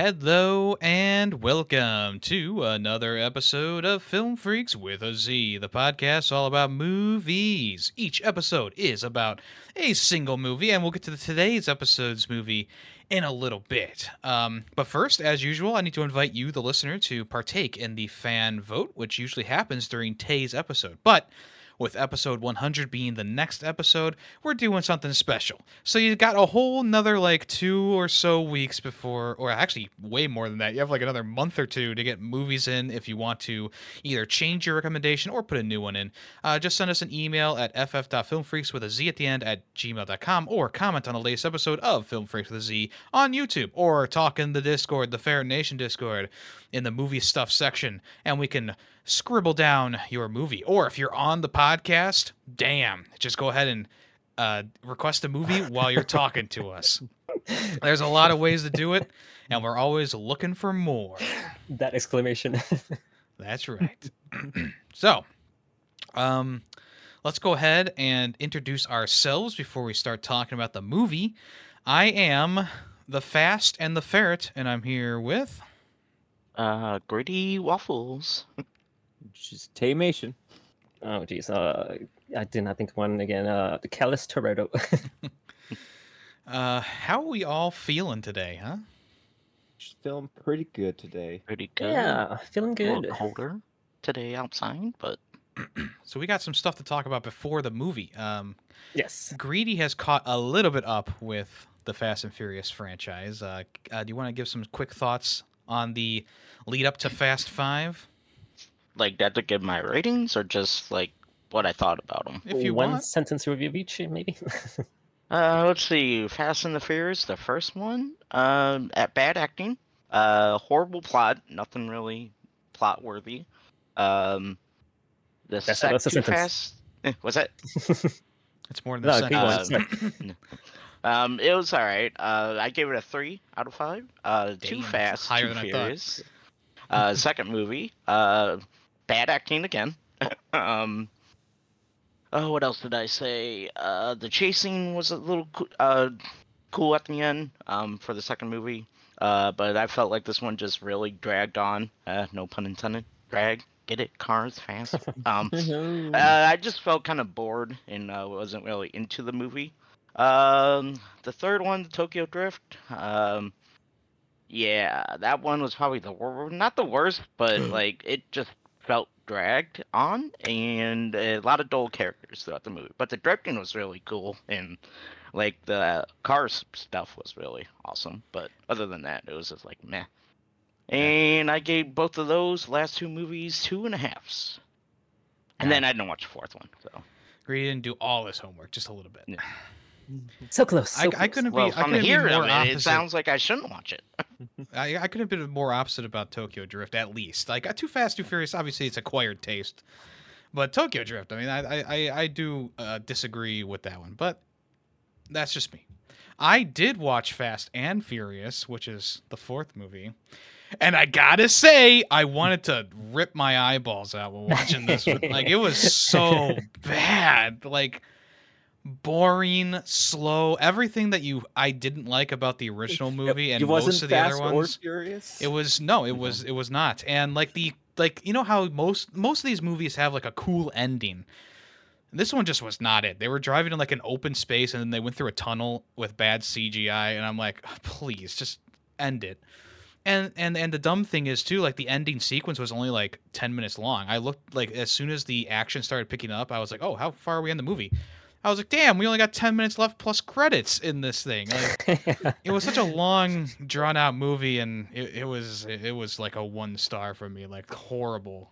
Hello and welcome to another episode of Film Freaks with a Z, the podcast all about movies. Each episode is about a single movie, and we'll get to today's episode's movie in a little bit. Um, but first, as usual, I need to invite you, the listener, to partake in the fan vote, which usually happens during Tay's episode. But with episode 100 being the next episode, we're doing something special. So you've got a whole another like two or so weeks before, or actually way more than that. You have like another month or two to get movies in if you want to either change your recommendation or put a new one in. Uh, just send us an email at ff.filmfreaks with a Z at the end at gmail.com or comment on the latest episode of Film Freaks with a Z on YouTube or talk in the Discord, the Fair Nation Discord, in the movie stuff section, and we can scribble down your movie. Or if you're on the podcast, damn, just go ahead and uh, request a movie while you're talking to us. There's a lot of ways to do it, and we're always looking for more. That exclamation. That's right. so, um, let's go ahead and introduce ourselves before we start talking about the movie. I am the Fast and the Ferret, and I'm here with. Uh, gritty waffles. Just Taymation. Oh jeez. Uh, I did not think of one again. Uh, the Kalas Toretto. Uh, how are we all feeling today, huh? Feeling pretty good today. Pretty good. yeah, feeling good. A little good. colder today outside, but So we got some stuff to talk about before the movie. Um, Yes. Greedy has caught a little bit up with the Fast and Furious franchise. Uh, uh, do you want to give some quick thoughts on the lead up to Fast Five? Like that to give my ratings or just like what I thought about them. If you one want. sentence review of each, maybe. Uh, let's see. Fast and the Furious, the first one. Um, at bad acting. Uh, horrible plot. Nothing really plot worthy. Um, the That's a- second that's a sentence. Fast. Eh, What's that? It's more than a No, second. keep going. Uh, Um, it was all right. Uh, I gave it a three out of five. Uh, too fast, higher too than I thought. furious. Uh, second movie. Uh, bad acting again. um. Oh, what else did I say? Uh, the chasing was a little coo- uh cool at the end. Um, for the second movie. Uh, but I felt like this one just really dragged on. Uh, no pun intended. Drag. Get it? Cars fast. Um. Uh, I just felt kind of bored and uh, wasn't really into the movie. Um, the third one, the Tokyo Drift. Um, yeah, that one was probably the wor- not the worst, but like it just felt dragged on and a lot of dull characters throughout the movie. But the drifting was really cool and like the cars stuff was really awesome. But other than that, it was just like meh. And I gave both of those last two movies two and a halfs. And Yeah. then I didn't watch the fourth one. So Greedy didn't do all his homework, just a little bit. Yeah. so close. So I, I couldn't well, be. I from couldn't be here, more I mean, opposite. it sounds like I shouldn't watch it. I, I couldn't have been more opposite about Tokyo Drift, at least. Like, uh, Too Fast, Too Furious, obviously it's acquired taste. But Tokyo Drift, I mean, I, I, I- I do uh, disagree with that one, but that's just me. I did watch Fast and Furious, which is the fourth movie. And I gotta say, I wanted to rip my eyeballs out while watching this. Like, it was so bad. Like, boring, slow, everything that you I didn't like about the original movie and most of the fast other or ones. furious. It was no, it was it was not. And like the like you know how most most of these movies have like a cool ending. This one just was not it. They were driving in like an open space and then they went through a tunnel with bad CGI and I'm like, please just end it. And and and the dumb thing is too, like the ending sequence was only like 10 minutes long. I looked like as soon as the action started picking up, I was like, "Oh, how far are we in the movie?" I was like, "Damn, we only got 10 minutes left plus credits in this thing." Like it was such a long drawn out movie and it, it was it was like a one star for me like horrible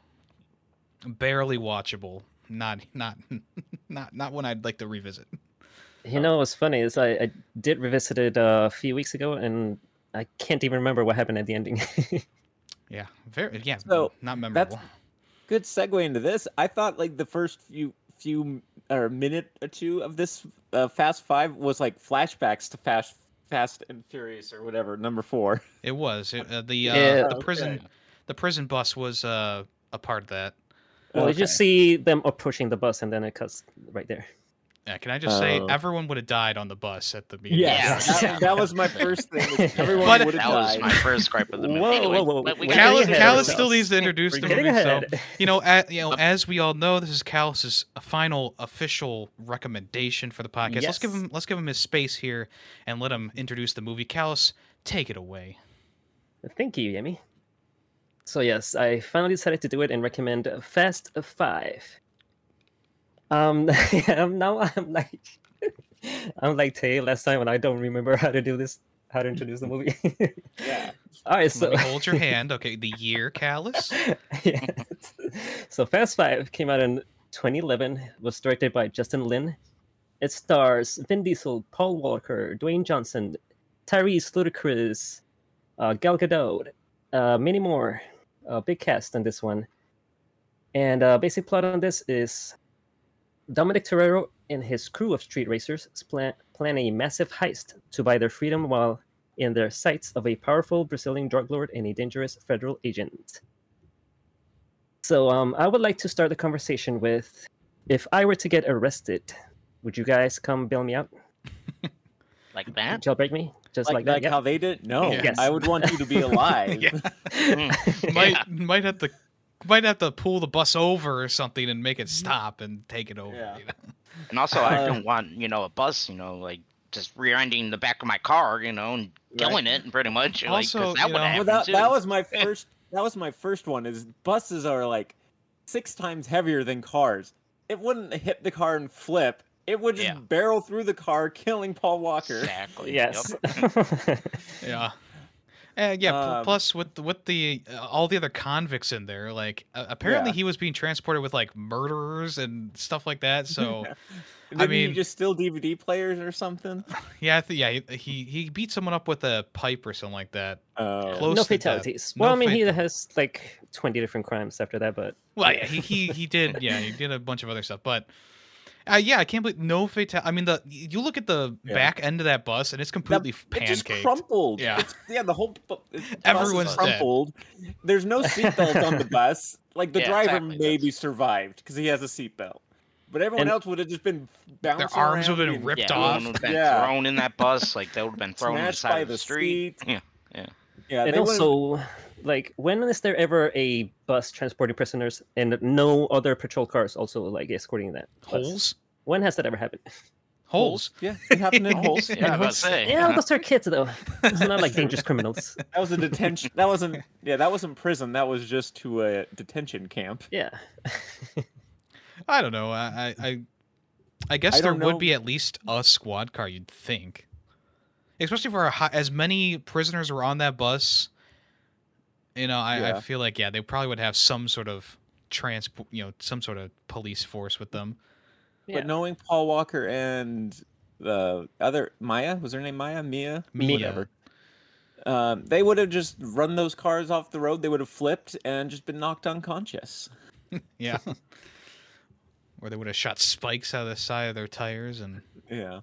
barely watchable not not not not one i'd like to revisit you know what's funny is I, I did revisit it uh, a few weeks ago, and I can't even remember what happened at the ending. yeah very yeah So, not memorable good segue into this. I thought like the first few few or a minute or two of this uh, Fast Five was like flashbacks to Fast Fast and Furious or whatever number four. it was it, uh, the uh, Yeah. the prison the prison bus was uh a part of that well, you just see them approaching the bus, and then it cuts right there. Yeah, can I just say everyone would have died on the bus at the meeting? Yes, Yeah. that, that was my first thing. Everyone But- would have That was my first gripe of the movie. Whoa, Anyway, whoa, whoa, but we we're got Cal- getting ahead of Kalas ourselves. still needs to introduce We're the movie. ahead. So, you know, a you know, as we all know, this is Kalas's final official recommendation for the podcast. Let's give him let's give him his space here and let him introduce the movie. Kalas, take it away. Thank you, Yemmy. So yes, I finally decided to do it and recommend Fast Five. Um, I'm now I'm like, I'm like Tay last time, and I don't remember how to do this, how to introduce the movie. Yeah. All right, so Let me hold your hand. Okay, the year, Kalas. yes. So Fast Five came out in 2011. Was directed by Justin Lin. It stars Vin Diesel, Paul Walker, Dwayne Johnson, Tyrese Ludacris, uh, Gal Gadot, uh, many more. Uh, big cast on this one. And uh, basic plot on this is Dominic Toretto and his crew of street racers plan, plan a massive heist to buy their freedom while in their sights of a powerful Brazilian drug lord and a dangerous federal agent. So um, I would like to start the conversation with if I were to get arrested, would you guys come bail me out? like that. Jailbreak me? Just Like, like, that? like yeah. how they did? No, Yes. I would want you to be alive. yeah. Mm. might might have to might have to pull the bus over or something and make it stop and take it over. Yeah. you know? And also, I Uh, don't want you know a bus, you know, like just rear-ending the back of my car, you know, and killing it, pretty much. like, 'cause Also, that you know- Well, that, too. that was my first. That was my first one. Is buses are like six times heavier than cars. It wouldn't hit the car and flip. It would just Yeah. barrel through the car, killing Paul Walker. exactly. yes. Yep. Yeah. And yeah. Um, plus, with with the uh, all the other convicts in there, like uh, apparently Yeah. he was being transported with like murderers and stuff like that. So Didn't I he mean- just still DVD players or something? yeah, I th- yeah, he, he he beat someone up with a pipe or something like that. Oh, Close no to death. fatalities. No Well, I mean, he has like 20 different crimes after that, but Well, yeah, he, he he did. Yeah, he did a bunch of other stuff, but. Uh, yeah, I can't believe no fatal. I mean, the you look at the Yeah. back end of that bus, and it's completely That- it just crumpled. Yeah. It's- yeah. The whole bu- bus is Everyone's dead. crumpled. There's no seatbelt on the bus. Like the Yeah, driver exactly, maybe survived because he has a seatbelt, but everyone And- else would have just been bouncing. Their arms would have been ripped yeah, off. would have been Yeah. thrown in that bus, like they would have been thrown on the Smashed side by of the, the street. seat. Yeah, Yeah, and they would've- also like when is there ever a bus transporting prisoners and no other patrol cars also like escorting that bus? Holes, when has that ever happened holes. Yeah, it happened in holes. yeah, I was about to say. yeah those are kids though it's not like dangerous criminals That was a detention. That wasn't. Yeah, that wasn't prison. That was just to a detention camp. yeah I don't know. I I I, I guess I there don't would be at least a squad car. You'd think, especially for a hi- as many prisoners were on that bus. You know, I, I feel like yeah, they probably would have some sort of transport. You know, some sort of police force with them. Yeah. But knowing Paul Walker and the other Maya was her name Maya Mia Mia. whatever. Um, they would have just run those cars off the road. They would have flipped and just been knocked unconscious. Yeah. or they would have shot spikes out of the side of their tires, and Yeah,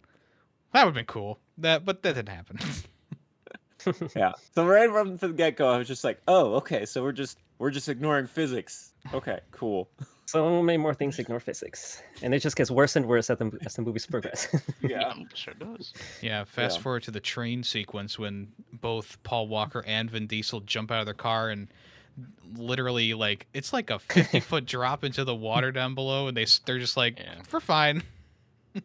that would have been cool. That, but that didn't happen. yeah. So right from the get go, I was just like, "Oh, okay. So we're just we're just ignoring physics. Okay, cool. so many more things ignore physics and it just gets worse and worse as the, as the movies progress Yeah, Yeah, sure does. Yeah, fast Yeah. forward to the train sequence when both Paul Walker and Vin Diesel jump out of their car and literally like it's like a 50 foot drop into the water down below and they they're just like Yeah. we're fine.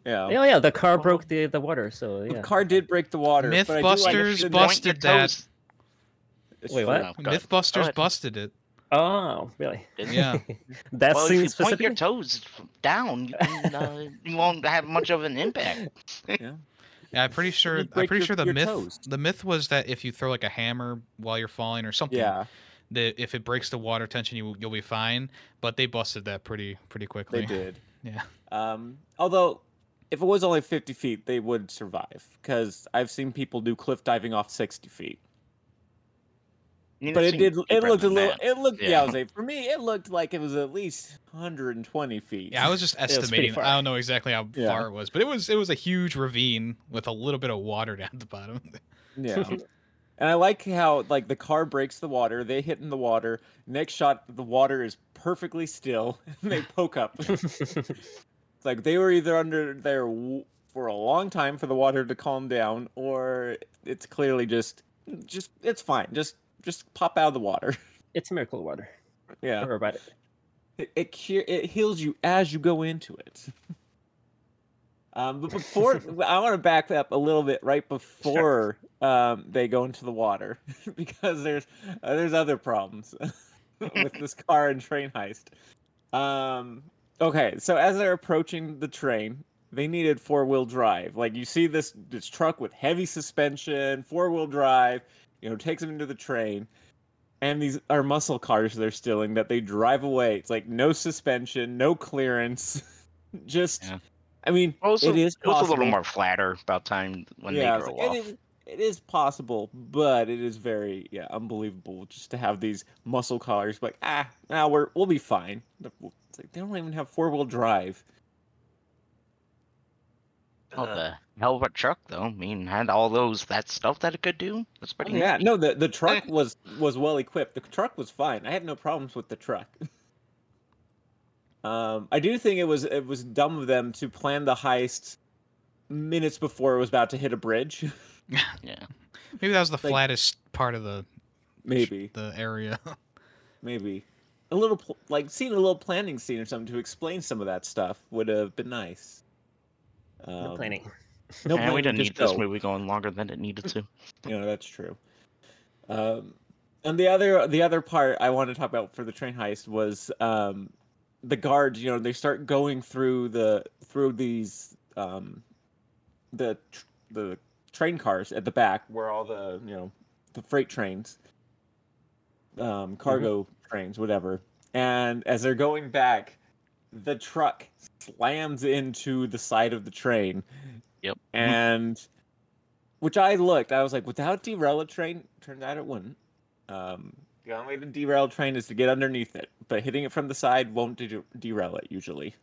Yeah." oh yeah the car broke the, the water so The car did break the water. but I Mythbusters understand bust- Point your busted that. Wait, what? No, go ahead. Go Mythbusters busted it. oh really Yeah. that well, if you point your toes down, you, can, uh, you won't have much of an impact. Yeah, I'm pretty sure I'm pretty your- sure the myth toes. the myth was that if you throw like a hammer while you're falling or something Yeah, that if it breaks the water tension you you'll be fine, but they busted that pretty pretty quickly. they did. Yeah. Um, although, if it was only 50 feet, they would survive because I've seen people do cliff diving off 60 feet. You But it did. It looked a little. that. It looked. Yeah, Yeah. I was like, for me, it looked like it was at least 120 feet. Yeah, I was just estimating. far. I don't know exactly how Yeah. far it was, but it was it was a huge ravine with a little bit of water down at the bottom. Yeah. and I like how like the car breaks the water. They hit in the water. Next shot, the water is perfectly still. and they poke up. Like they were either under there for a long time for the water to calm down, or it's clearly just just it's fine. Just just pop out of the water. It's miracle water. yeah, Don't worry about it. it it, cure, it heals you as you go into it. Um, but before I want to back up a little bit right before um, they go into the water because there's uh, there's other problems with this car and train heist. Um, okay, so as they're approaching the train, they needed four wheel drive. Like you see this this truck with heavy suspension, four wheel drive. You know, takes them into the train. And these are muscle cars they're stealing that they drive away. It's like no suspension, no clearance, just. Yeah. I mean, Also, it is it was a little more flatter about time when yeah, they it's grow like, off. it is it is possible, but it is very yeah unbelievable just to have these muscle cars. Like ah, now we're we'll be fine. It's like they don't even have four wheel drive. Oh, Uh, the hell of a truck, though. I mean, had all those that stuff that it could do. That's pretty. Yeah, no, the the truck was was well equipped. The truck was fine. I had no problems with the truck. um, I do think it was it was dumb of them to plan the heist minutes before it was about to hit a bridge. Yeah. Maybe that was the Like- flattest part of the Maybe, the area. maybe a little pl- like seeing a little planning scene or something to explain some of that stuff would have been nice. No Um, planning. No and we planning, didn't need this go. movie going longer than it needed to. You know, that's true. Um, and the other the other part I want to talk about for the train heist was um, the guards. You know, they start going through the through these um, the tr- the train cars at the back where all the you know the freight trains, um, cargo trains, whatever. And as they're going back, the truck slams into the side of the train. Yep. And which I looked, I was like, without derail a train, turns out it wouldn't. Um, the only way to derail a train is to get underneath it, but hitting it from the side won't de- derail it usually.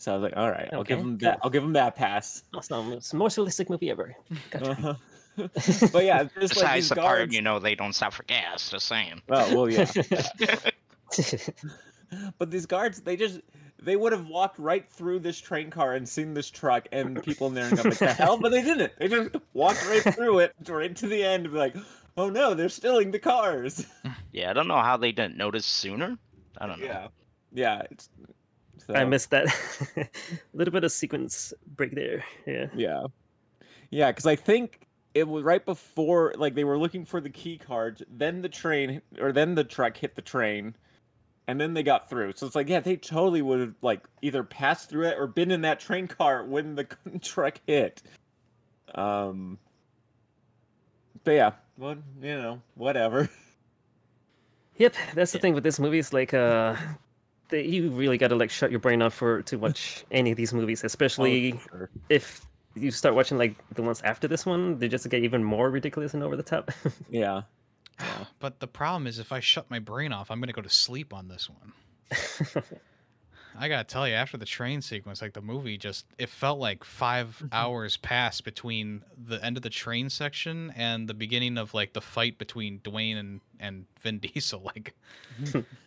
So I was like, all right, I'll give Okay, them cool. that. I'll give them that pass. Awesome. It's the most realistic movie ever. Gotcha. But yeah, just like Besides these the part, guards. you know, they don't stop for gas. Just saying. Oh well, yeah. But these guards, they just they would have walked right through this train car and seen this truck and people in there and gone like the hell, but they didn't. They just walked right through it, right to the end, and be like, oh no, they're stealing the cars. Yeah, I don't know how they didn't notice sooner. I don't know. Yeah, yeah. It's, I missed that. A little bit of sequence break there. Yeah. Yeah, yeah, because I think it was right before, like they were looking for the key cards. Then the train, or then the truck hit the train, and then they got through. So it's like, yeah, they totally would have like either passed through it or been in that train car when the truck hit. Um, but yeah, well, you know, whatever. Yep, that's the thing with this movie. It's like uh, the, you really got to like shut your brain off for to watch any of these movies, especially Oh, sure. if you start watching like the ones after this one. They just get even more ridiculous and over the top. Yeah. Yeah. But the problem is, if I shut my brain off, I'm gonna go to sleep on this one. I gotta tell you, after the train sequence, like the movie just it felt like 5 hours passed between the end of the train section and the beginning of like the fight between Dwayne and and Vin Diesel. Like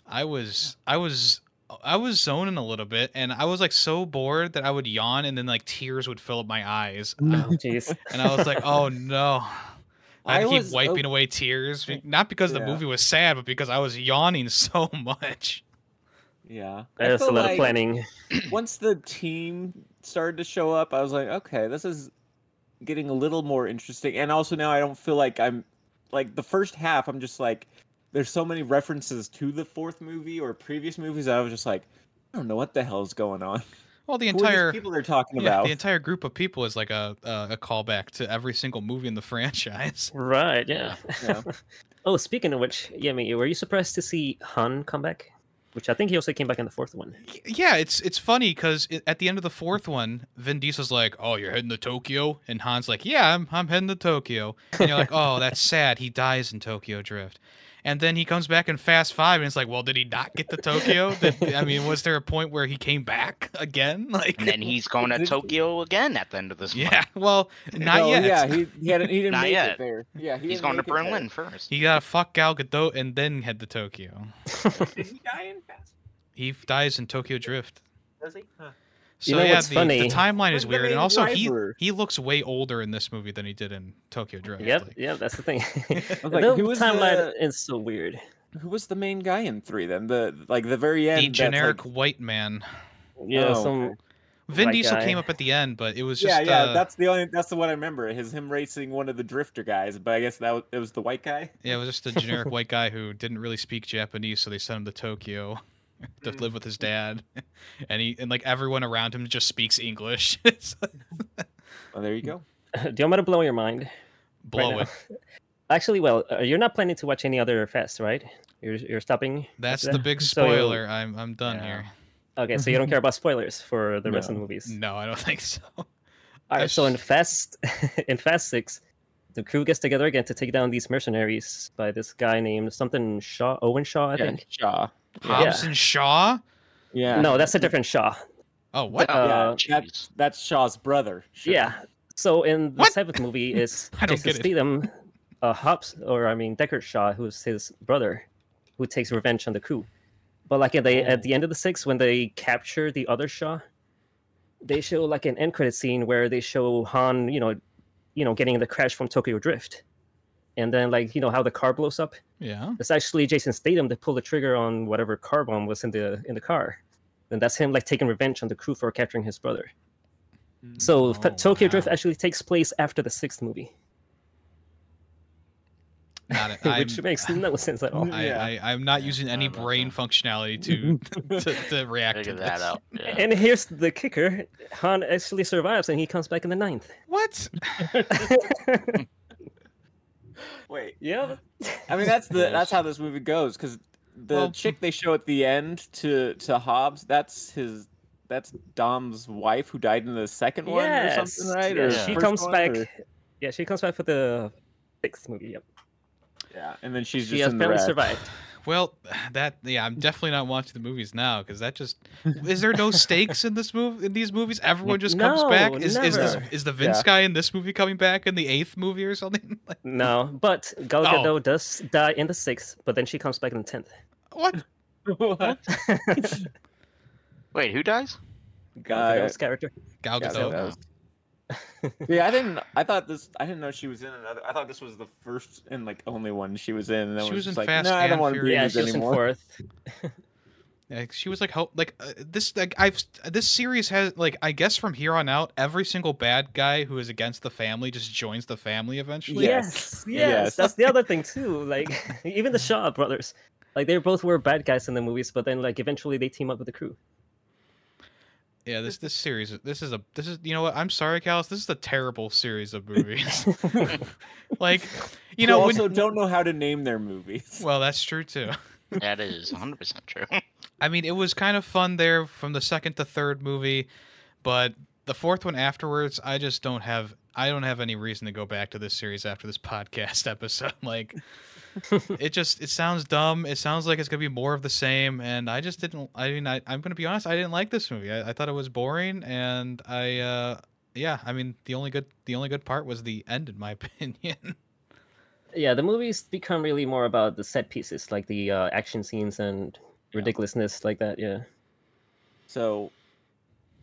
I was I was I was zoning a little bit and I was like so bored that I would yawn and then like tears would fill up my eyes. oh, jeez. And I was like, "Oh no." I I keep was- oh wiping away tears, not because the movie was sad, but because I was yawning so much. Yeah. That's a feel lot like- of planning. once the team started to show up, I was like, okay, this is getting a little more interesting. And also now I don't feel like I'm like the first half. I'm just like, there's so many references to the fourth movie or previous movies. I was just like, I don't know what the hell is going on. Well, the Who are entire people they're talking yeah, about. the entire group of people is like a a, a callback to every single movie in the franchise. Right. Yeah. Yeah. oh, speaking of which, yeah, I mean, were you surprised to see Han come back? Which I think he also came back in the fourth one. Yeah, it's it's funny because at the end of the fourth one, Vin Diesel's like, "Oh, you're heading to Tokyo," and Han's like, "Yeah, I'm I'm heading to Tokyo," and you're like, "Oh, that's sad. He dies in Tokyo Drift." And then he comes back in Fast Five, and it's like, well, did he not get to Tokyo? Did, I mean, was there a point where he came back again? Like, And then he's going to Tokyo again at the end of this one. yeah, well, not No, yet. Yeah, he he, had, he didn't Not make yet. it there. Yeah, he He's going to make there. Berlin first. He gotta fuck Gal Gadot and then head to Tokyo. Did he die in Fast? He dies in Tokyo Drift. Does he? Huh. So You know yeah, what's the, funny? the timeline is weird, and also he driver? he looks way older in this movie than he did in Tokyo Drift. Yep, like- yep, that's the thing. was like, the who timeline the- is so weird. Who was the main guy in three then? The like the very end. the generic like- white man. Yeah, Oh, some. Vin White Diesel guy. came up at the end, but it was just yeah, yeah. uh, That's the only. That's the one I remember. Is him racing one of the drifter guys. But I guess that was, it was the white guy. yeah, it was just a generic white guy who didn't really speak Japanese, so they sent him to Tokyo to Mm. live with his dad, and he and like everyone around him just speaks English. It's like, Oh, there you go. Do you want me to blow your mind? right Blow now? it. Actually, well, uh, you're not planning to watch any other fest, right? You're you're stopping. That's the that? big So spoiler. I'm I'm done Yeah. here. Okay, so you don't care about spoilers for the rest of the movies. No, I don't think so. All right, so in Fast in Fast Six, the crew gets together again to take down these mercenaries by this guy named something Shaw, Owen Shaw, I yeah, think. Shaw. Hobbs and Shaw. Yeah. No, that's a different Shaw. Oh, what? Oh, Uh, jeez. that's that's Shaw's brother. Sure. Yeah. So in the What? seventh movie is I Jason. Statham, uh, Hobbs, or I mean Deckard Shaw, who's his brother, who takes revenge on the crew. But like at the at the end of the six, when they capture the other Shaw, they show like an end credit scene where they show Han, you know, you know, getting in the crash from Tokyo Drift, and then like you know how the car blows up. Yeah. It's actually Jason Statham that pulled the trigger on whatever car bomb was in the in the car. And that's him like taking revenge on the crew for capturing his brother. Mm, so F- Oh, Tokyo Drift actually takes place after the sixth movie, Not it. I'm, which makes no sense at all. I, Yeah. I, I'm not using any don't brain that. functionality to, to, to react to this. that out. Yeah. And here's the kicker: Han actually survives, and he comes back in the ninth. What? Wait. yeah, I mean, that's the that's how this movie goes. Because the Well- chick they show at the end to to Hobbs, that's his. That's Dom's wife who died in the second one or yes, something, right? yeah, Or she comes one, back. or- Yeah, she comes back for the sixth movie. Yep, Yeah, and then she's she just has in the apparently red. survived. Well, that yeah, I'm definitely not watching the movies now because that just is there no stakes in this movie in these movies? Everyone just comes No, back. Is is this is the Vince Yeah. guy in this movie coming back in the eighth movie or something? Like, No, but Gal Oh. Gadot does die in the sixth, but then she comes back in the tenth. what? What? Wait, who dies? Guy. Gadot's character. Gal Yeah, Gadot. That was- yeah, I didn't. I thought this. I didn't know she was in another. I thought this was the first and like only one she was in. And then She was was just in like, Fast no, I don't and want to be in Yeah, Furious she this was in anymore. fourth. Yeah, she was like help like uh, this like I've this series has like I guess from here on out every single bad guy who is against the family just joins the family eventually. Yes. Yes, yes, Yes. that's the other thing too. Like even the Shaw brothers, like they both were bad guys in the movies, but then like eventually they team up with the crew. Yeah, this this series this is a this is you know what I'm sorry, Kalas. This is a terrible series of movies. like, you You know, also when, don't know how to name their movies. well, that's true too. That is 100% true. I mean, it was kind of fun there from the second to third movie, but the fourth one afterwards, I just don't have I don't have any reason to go back to this series after this podcast episode. Like it just it sounds dumb. It sounds like it's gonna be more of the same, and I just didn't. I mean, I, I'm gonna be honest. I didn't like this movie. I, I thought it was boring, and I uh yeah. I mean, the only good the only good part was the end, in my opinion. yeah, the movies become really more about the set pieces, like the uh, action scenes and ridiculousness like that. Yeah. So,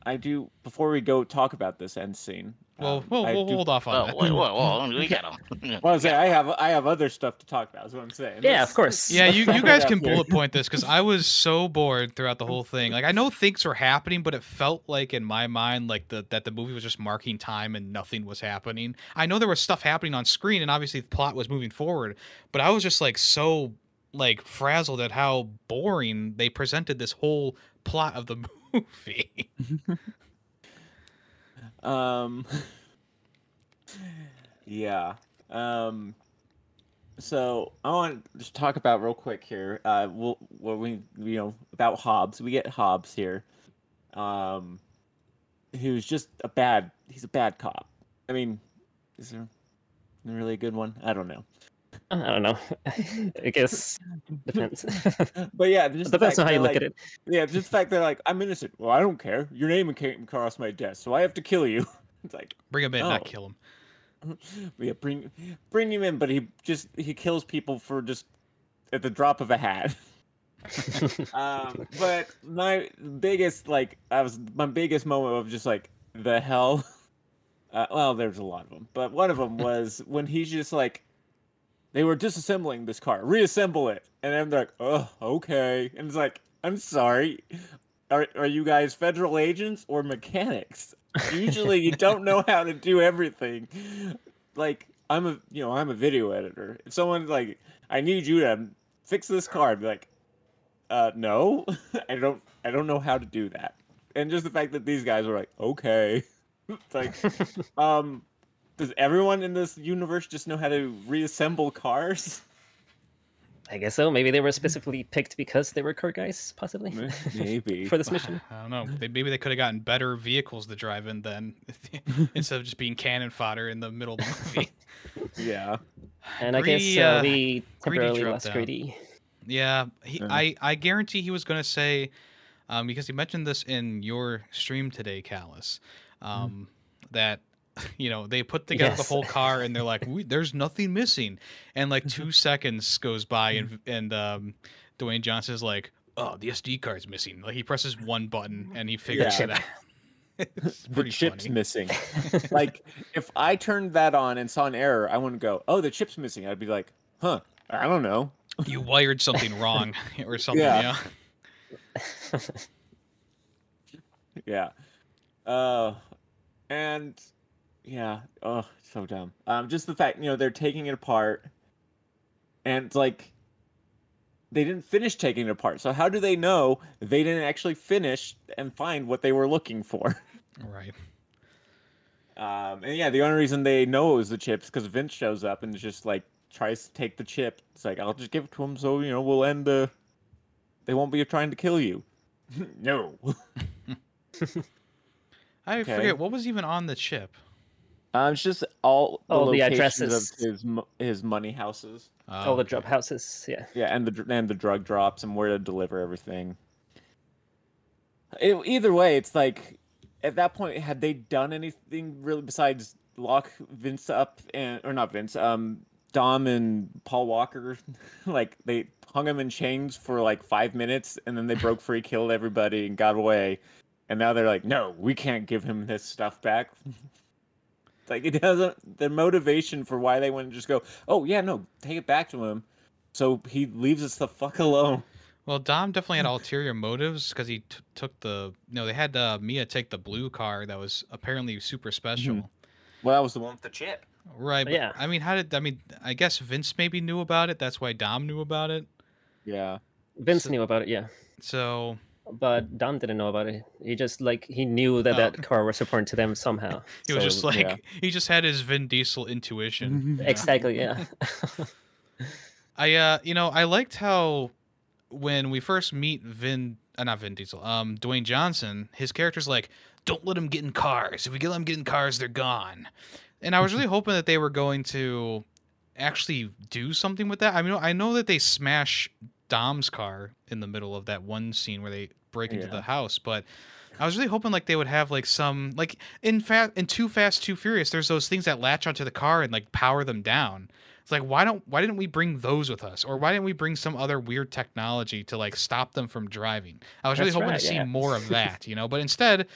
I do. Before we go talk about this end scene. well, um, we'll, I we'll do- hold off on Oh, that. wait, whoa, whoa, we gotta. Well, I say I have I have other stuff to talk about. Is what I'm saying. Yeah, Let's- of course. Yeah, you, you guys can bullet point this because I was so bored throughout the whole thing. Like I know things were happening, but it felt like in my mind like the that the movie was just marking time and nothing was happening. I know there was stuff happening on screen and obviously the plot was moving forward, but I was just like so like frazzled at how boring they presented this whole plot of the movie. Um. Yeah. Um. So I want to just talk about real quick here. Uh, we'll, we you know about Hobbs. We get Hobbs here. Um, who's just a bad. He's a bad cop. I mean, is there really a good one? I don't know. I don't know. I guess depends. But yeah, just the depends fact on how you that, look like, at it. Yeah, just the fact that like I'm innocent. Well, I don't care. Your name came across my desk, so I have to kill you. It's like Bring him in, not Oh. kill him. yeah, bring bring him in, but he just he kills people for just at the drop of a hat. um, but my biggest like I was my biggest moment of just like the hell. Uh, well, there's a lot of them, but one of them was when he's just like, they were disassembling this car, reassemble it, and then they're like, oh, okay, and it's like, I'm sorry, are are you guys federal agents or mechanics? Usually, you don't know how to do everything. Like, I'm a you know I'm a video editor. If someone's like, I need you to fix this car, I'd be like, uh, no, I don't I don't know how to do that. And just the fact that these guys were like, okay. It's like, um, does everyone in this universe just know how to reassemble cars? I guess so. Maybe they were specifically picked because they were car guys, possibly Maybe. for this mission. I don't know. They, maybe they could have gotten better vehicles to drive in then, instead of just being cannon fodder in the middle of the movie. yeah. And I guess uh, uh, we temporarily dropped lost out. Greedy. Yeah, he, Yeah. I I guarantee he was going to say, um, because he mentioned this in your stream today, Kalas, um, that you know they put together Yes. the whole car and they're like, "There's nothing missing," and like two seconds goes by and and um, Dwayne Johnson's like, "Oh, the SD card's missing." Like he presses one button and he figures Yeah. it out. The chip's funny. missing. like, if I turned that on and saw an error, I wouldn't go, oh, the chip's missing. I'd be like, huh, I don't know. you wired something wrong or something. Yeah. Yeah. Yeah. Uh, and yeah, oh, so dumb. Um, just the fact you know they're taking it apart, and it's like they didn't finish taking it apart. So how do they know they didn't actually finish and find what they were looking for? Right. Um, and yeah, the only reason they know it was the chips because Vince shows up and just like tries to take the chip. It's like I'll just give it to him, so you know we'll end the. They won't be trying to kill you. no. I Okay. forget what was even on the chip. Um, it's just all the All the locations addresses. of his his money houses. Oh, All the okay. drop houses. Yeah. Yeah, and the and the drug drops and where to deliver everything. E- either way, it's like at that point, had they done anything really besides lock Vince up and or not Vince, um, Dom and Paul Walker, like they hung him in chains for like five minutes and then they broke free, killed everybody, and got away. And now they're like, no, we can't give him this stuff back. It's like it doesn't. The motivation for why they wouldn't just go, oh yeah, no, take it back to him, so he leaves us the fuck alone. Well, Dom definitely had ulterior motives because he t- took the. No, they had uh, Mia take the blue car that was apparently super special. Well, that was the one with the chip. Right. But, Yeah. I mean, how did. I mean, I guess Vince maybe knew about it. That's why Dom knew about it. Yeah. Vince So- knew about it. Yeah. So. But Dom didn't know about it. He just like he knew that Oh. that car was important to them somehow. He was So, just like. yeah. He just had his Vin Diesel intuition. exactly yeah. I uh you know I liked how when we first meet Vin uh, not Vin Diesel um Dwayne Johnson his character's like don't let him get in cars if we get them get in cars they're gone and I was really hoping that they were going to actually do something with that I mean I know that they smash Dom's car in the middle of that one scene where they break into Yeah. the house but I was really hoping like they would have like some like in fast in Too Fast Too Furious there's those things that latch onto the car and like power them down it's like why don't why didn't we bring those with us, or why didn't we bring some other weird technology to like stop them from driving? I was really hoping right, to see more of that, you know. But instead,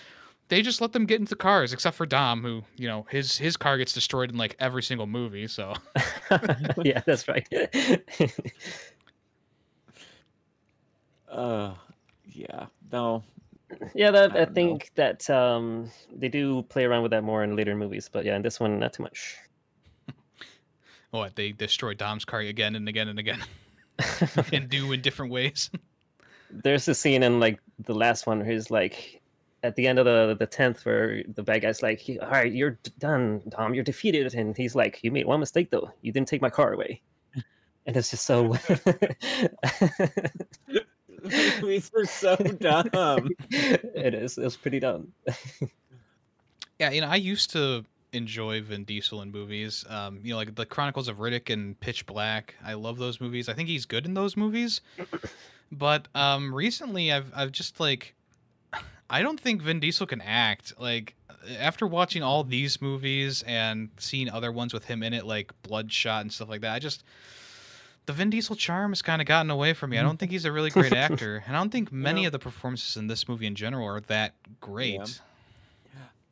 they just let them get into cars, except for Dom, who you know his his car gets destroyed in like every single movie. So yeah, that's right. Uh, yeah. No. yeah, that I I, don't know. think that um they do play around with that more in later movies, but yeah, in this one not too much. what they destroy Dom's car again and again and again, and do in different ways. There's a scene in like the last one where he's like at the end of the the tenth where the bad guy's like, "All right, you're d- done, Dom. You're defeated," and he's like, "You made one mistake though. You didn't take my car away." And it's just so. These are so dumb. it is. It's pretty dumb. Yeah, you know, I used to enjoy Vin Diesel in movies. Um, you know, like the Chronicles of Riddick and Pitch Black. I love those movies. I think he's good in those movies. But um, recently, I've I've just like, I don't think Vin Diesel can act. Like after watching all these movies and seeing other ones with him in it, like Bloodshot and stuff like that, I just the Vin Diesel charm has kind of gotten away from me. I don't think he's a really great actor, and I don't think many know- of the performances in this movie in general are that great.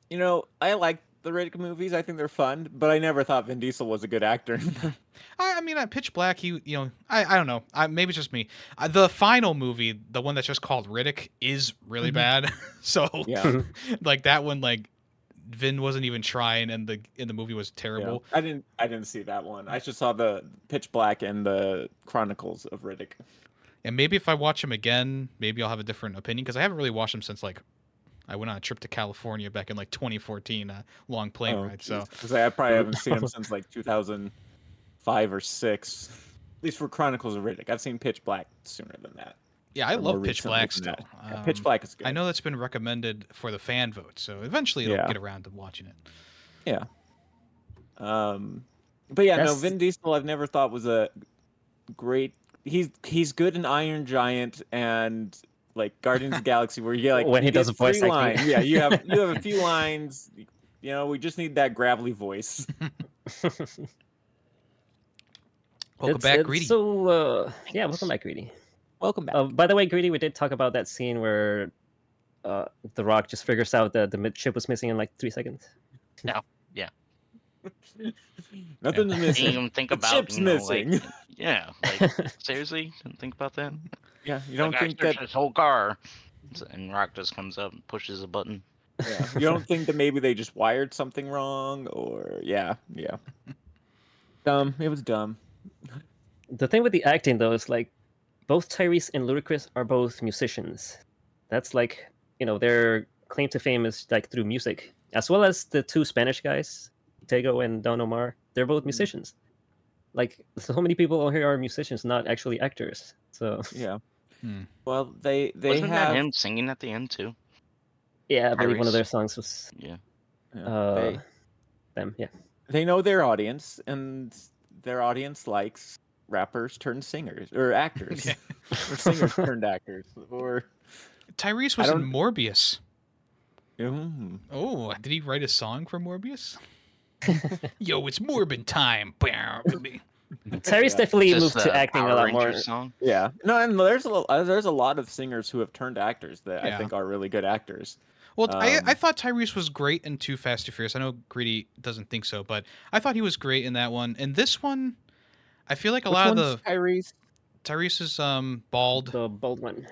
You know, I like the Riddick movies. I think they're fun, but I never thought Vin Diesel was a good actor. I, I mean, at Pitch Black, he, you know, I, I don't know. I, maybe it's just me. Uh, the final movie, the one that's just called Riddick, is really Mhm. bad. so, yeah, like that one, like Vin wasn't even trying, and the in the movie was yeah. terrible. I didn't. I didn't see that one. I just saw the Pitch Black and the Chronicles of Riddick. And maybe if I watch him again, maybe I'll have a different opinion because I haven't really watched him since like I went on a trip to California back in like 2014, a long plane Oh, ride. So because I probably haven't seen him since like 2005 or six. At least for Chronicles of Riddick, I've seen Pitch Black sooner than that. Yeah, I love Pitch Black still. that. Yeah, Um, Pitch Black is good. I know that's been recommended for the fan vote, so eventually it'll Yeah. get around to watching it. Yeah. Um, but yeah, no, Vin Diesel. I've never thought was a great. He's he's good in Iron Giant and like Guardians of the Galaxy, where you like When he does a voice three acting. lines. Yeah, you have you have a few lines. You know, we just need that gravelly voice. Welcome It's- back, it's Greedy. So uh, yeah, welcome back, Greedy. Welcome back. Uh, by the way, Greedy, we did talk about that scene where uh, The Rock just figures out that the mid chip was missing in like three seconds. No, yeah. Nothing's Didn't missing. even think The about chip's you know, missing. Like, yeah, like seriously, didn't think about that. yeah, you don't like, think that. this whole car, and Rock just comes up and pushes a button. Yeah, you don't think that maybe they just wired something wrong, or yeah, yeah. Dumb. It was dumb. The thing with the acting though is like both Tyrese and Ludacris are both musicians. That's like you know their claim to fame is like through music, as well as the two Spanish guys, Tego and Don Omar. They're both musicians. Like so many people out here are musicians, not actually actors. So Yeah. Hmm. Well, they they Wasn't have that him singing at the end too? yeah, I believe one of their songs was Yeah. yeah, uh, they them. Yeah. they know their audience, and their audience likes rappers turned singers or actors, Okay. or singers turned actors, or Tyrese was in Morbius. mm, Oh, did he write a song for Morbius? Yo, it's Morbin time. Bow, baby. Tyrese Yeah. definitely Just moved to acting Power a lot Rangers more. Song. yeah. No, and there's a lo- uh, there's a lot of singers who have turned actors that Yeah. I think are really good actors. Well, I, I Um, thought Tyrese was great in Too Fast Too Furious. I know Greedy doesn't think so, but I thought he was great in that one. And this one, I feel like a Which lot of the Tyrese. Tyrese is um bald. The bald one.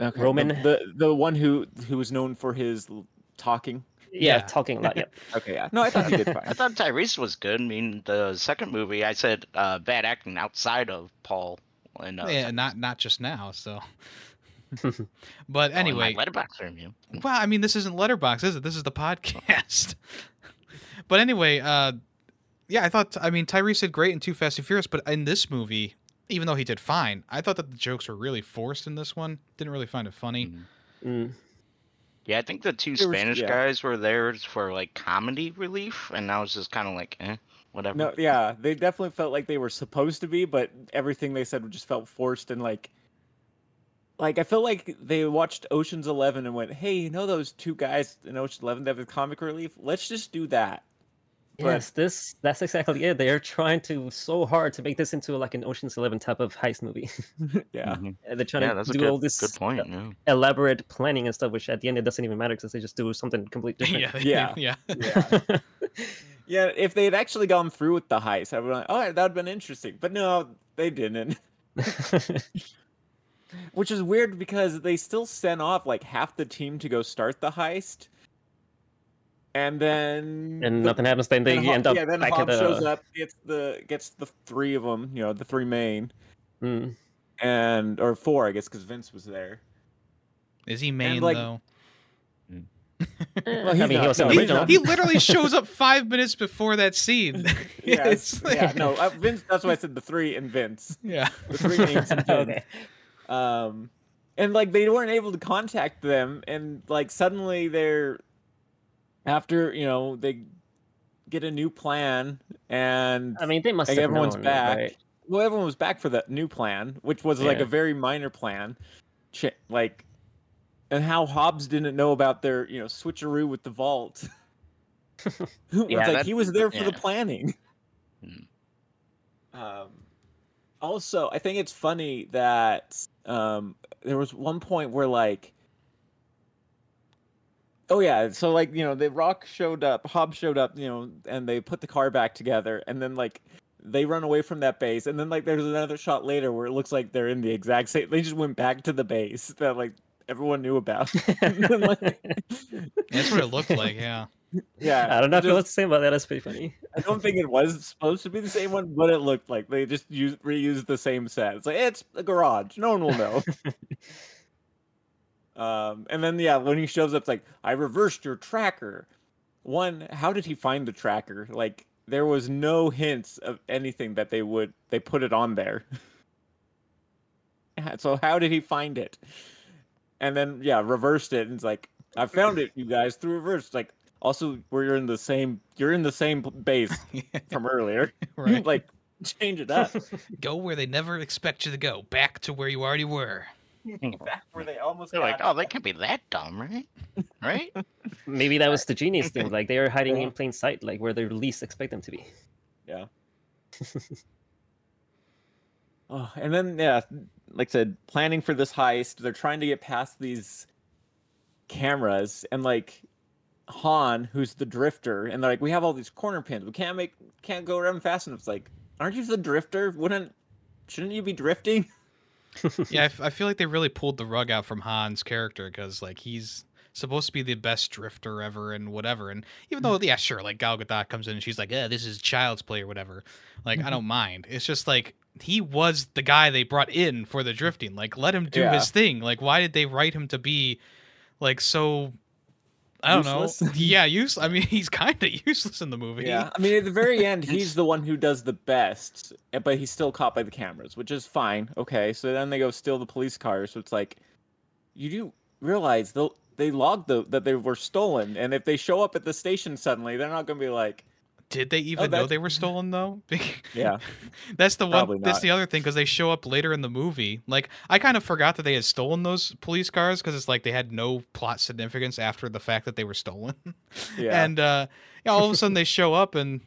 Okay, Roman. the, the one who who was known for his talking. Yeah, Yeah. talking a lot. Yep. Okay, yeah. No, I thought he did I thought Tyrese was good. I mean, the second movie, I said uh, bad acting outside of Paul. And uh, yeah, not not just now. So, but oh, in my anyway, Letterboxd review. well, I mean, this isn't Letterboxd, is it? This is the podcast. but anyway, uh, yeah, I thought. I mean, Tyrese did great in Too Fast and Furious, but in this movie, even though he did fine, I thought that the jokes were really forced in this one. Didn't really find it funny. Mm. Mm. Yeah, I think the two There was- Spanish yeah. guys were there for like comedy relief, and I was just kind of like, eh, whatever. No, yeah, they definitely felt like they were supposed to be, but everything they said just felt forced and like, like I feel like they watched Ocean's Eleven and went, "Hey, you know those two guys in Ocean's Eleven that have comic relief? Let's just do that." But- Yes, this that's exactly it. They're trying to so hard to make this into like an Ocean's Eleven type of heist movie. yeah, Mhm. And They're trying Yeah, to do good, all this good point. uh, Yeah. elaborate planning and stuff, which at the end it doesn't even matter because they just do something completely different. yeah, Yeah. yeah. yeah, yeah. If they had actually gone through with the heist, I would like, oh, that would have been interesting. But no, they didn't. Which is weird because they still sent off like half the team to go start the heist, and then and the- nothing happens. Then they then Hob- end up yeah, then back at Hobbs the. shows up, gets the gets the three of them, you know, the three main, Mm. and or four, I guess, because Vince was there. Is he main like- though? Well, I he's mean, he not- was no, the original. not. He literally shows up five minutes before that scene. Yeah, It's it's- yeah, no, uh, Vince. That's why I said the three and Vince. Yeah. The three names and Vince. okay. um and like they weren't able to contact them and like suddenly they're after you know they get a new plan and I mean, they must like everyone's known, back. right? well everyone was back for that new plan which was like a very minor plan. Like and how hobbs didn't know about their you know switcheroo with the vault. Yeah, like he was there for the yeah. planning. Um, also, I think it's funny that um, there was one point where like, oh yeah, so like you know, the Rock showed up, Hobbs showed up, you know, and they put the car back together, and then like they run away from that base, and then like there's another shot later where it looks like they're in the exact same. They just went back to the base that like everyone knew about. Then, like- That's what it looked like. Yeah. yeah, I don't know if just- what's to say about that. That's pretty funny. I don't think it was supposed to be the same one, but it looked like they just used reused the same set. It's like it's a garage. No one will know. um, and then yeah, when he shows up, it's like I reversed your tracker. One, how did he find the tracker? Like there was no hints of anything that they would they put it on there. So how did he find it? And then yeah, reversed it and it's like I found it, you guys, through reverse. It's like also we're in the same you're in the same base from earlier. right. like change it up. Go where they never expect you to go. Back to where you already were. Back where they almost They're like, oh, they can't be that dumb, right? Right? Maybe that was the genius thing. Like they are hiding Yeah. in plain sight, like where they least expect them to be. Yeah. oh, and then yeah, like I said, planning for this heist, they're trying to get past these cameras and like Han, who's the drifter, and they're like, we have all these corner pins. We can't make can't go around fast enough. It's like, aren't you the drifter? Wouldn't shouldn't you be drifting? Yeah, I, f- I feel like they really pulled the rug out from Han's character because like he's supposed to be the best drifter ever and whatever. And even though yeah, sure, like Gal Gadot comes in and she's like, yeah, this is child's play or whatever. Like I mm-hmm. don't mind. It's just like he was the guy they brought in for the drifting. Like let him do Yeah. his thing. Like why did they write him to be like so? I don't Useless? know. Yeah, use. I mean, he's kind of useless in the movie. Yeah, I mean, at the very end, he's the one who does the best, eh, but he's still caught by the cameras, which is fine. Okay, so then they go steal the police car. So it's like, you do realize they they logged the that they were stolen, and if they show up at the station suddenly, they're not going to be like, Did they even know they were stolen though? yeah, that's the one. That's the other thing because they show up later in the movie. Like I kind of forgot that they had stolen those police cars because it's like they had no plot significance after the fact that they were stolen. yeah, And uh, yeah, all of a sudden they show up and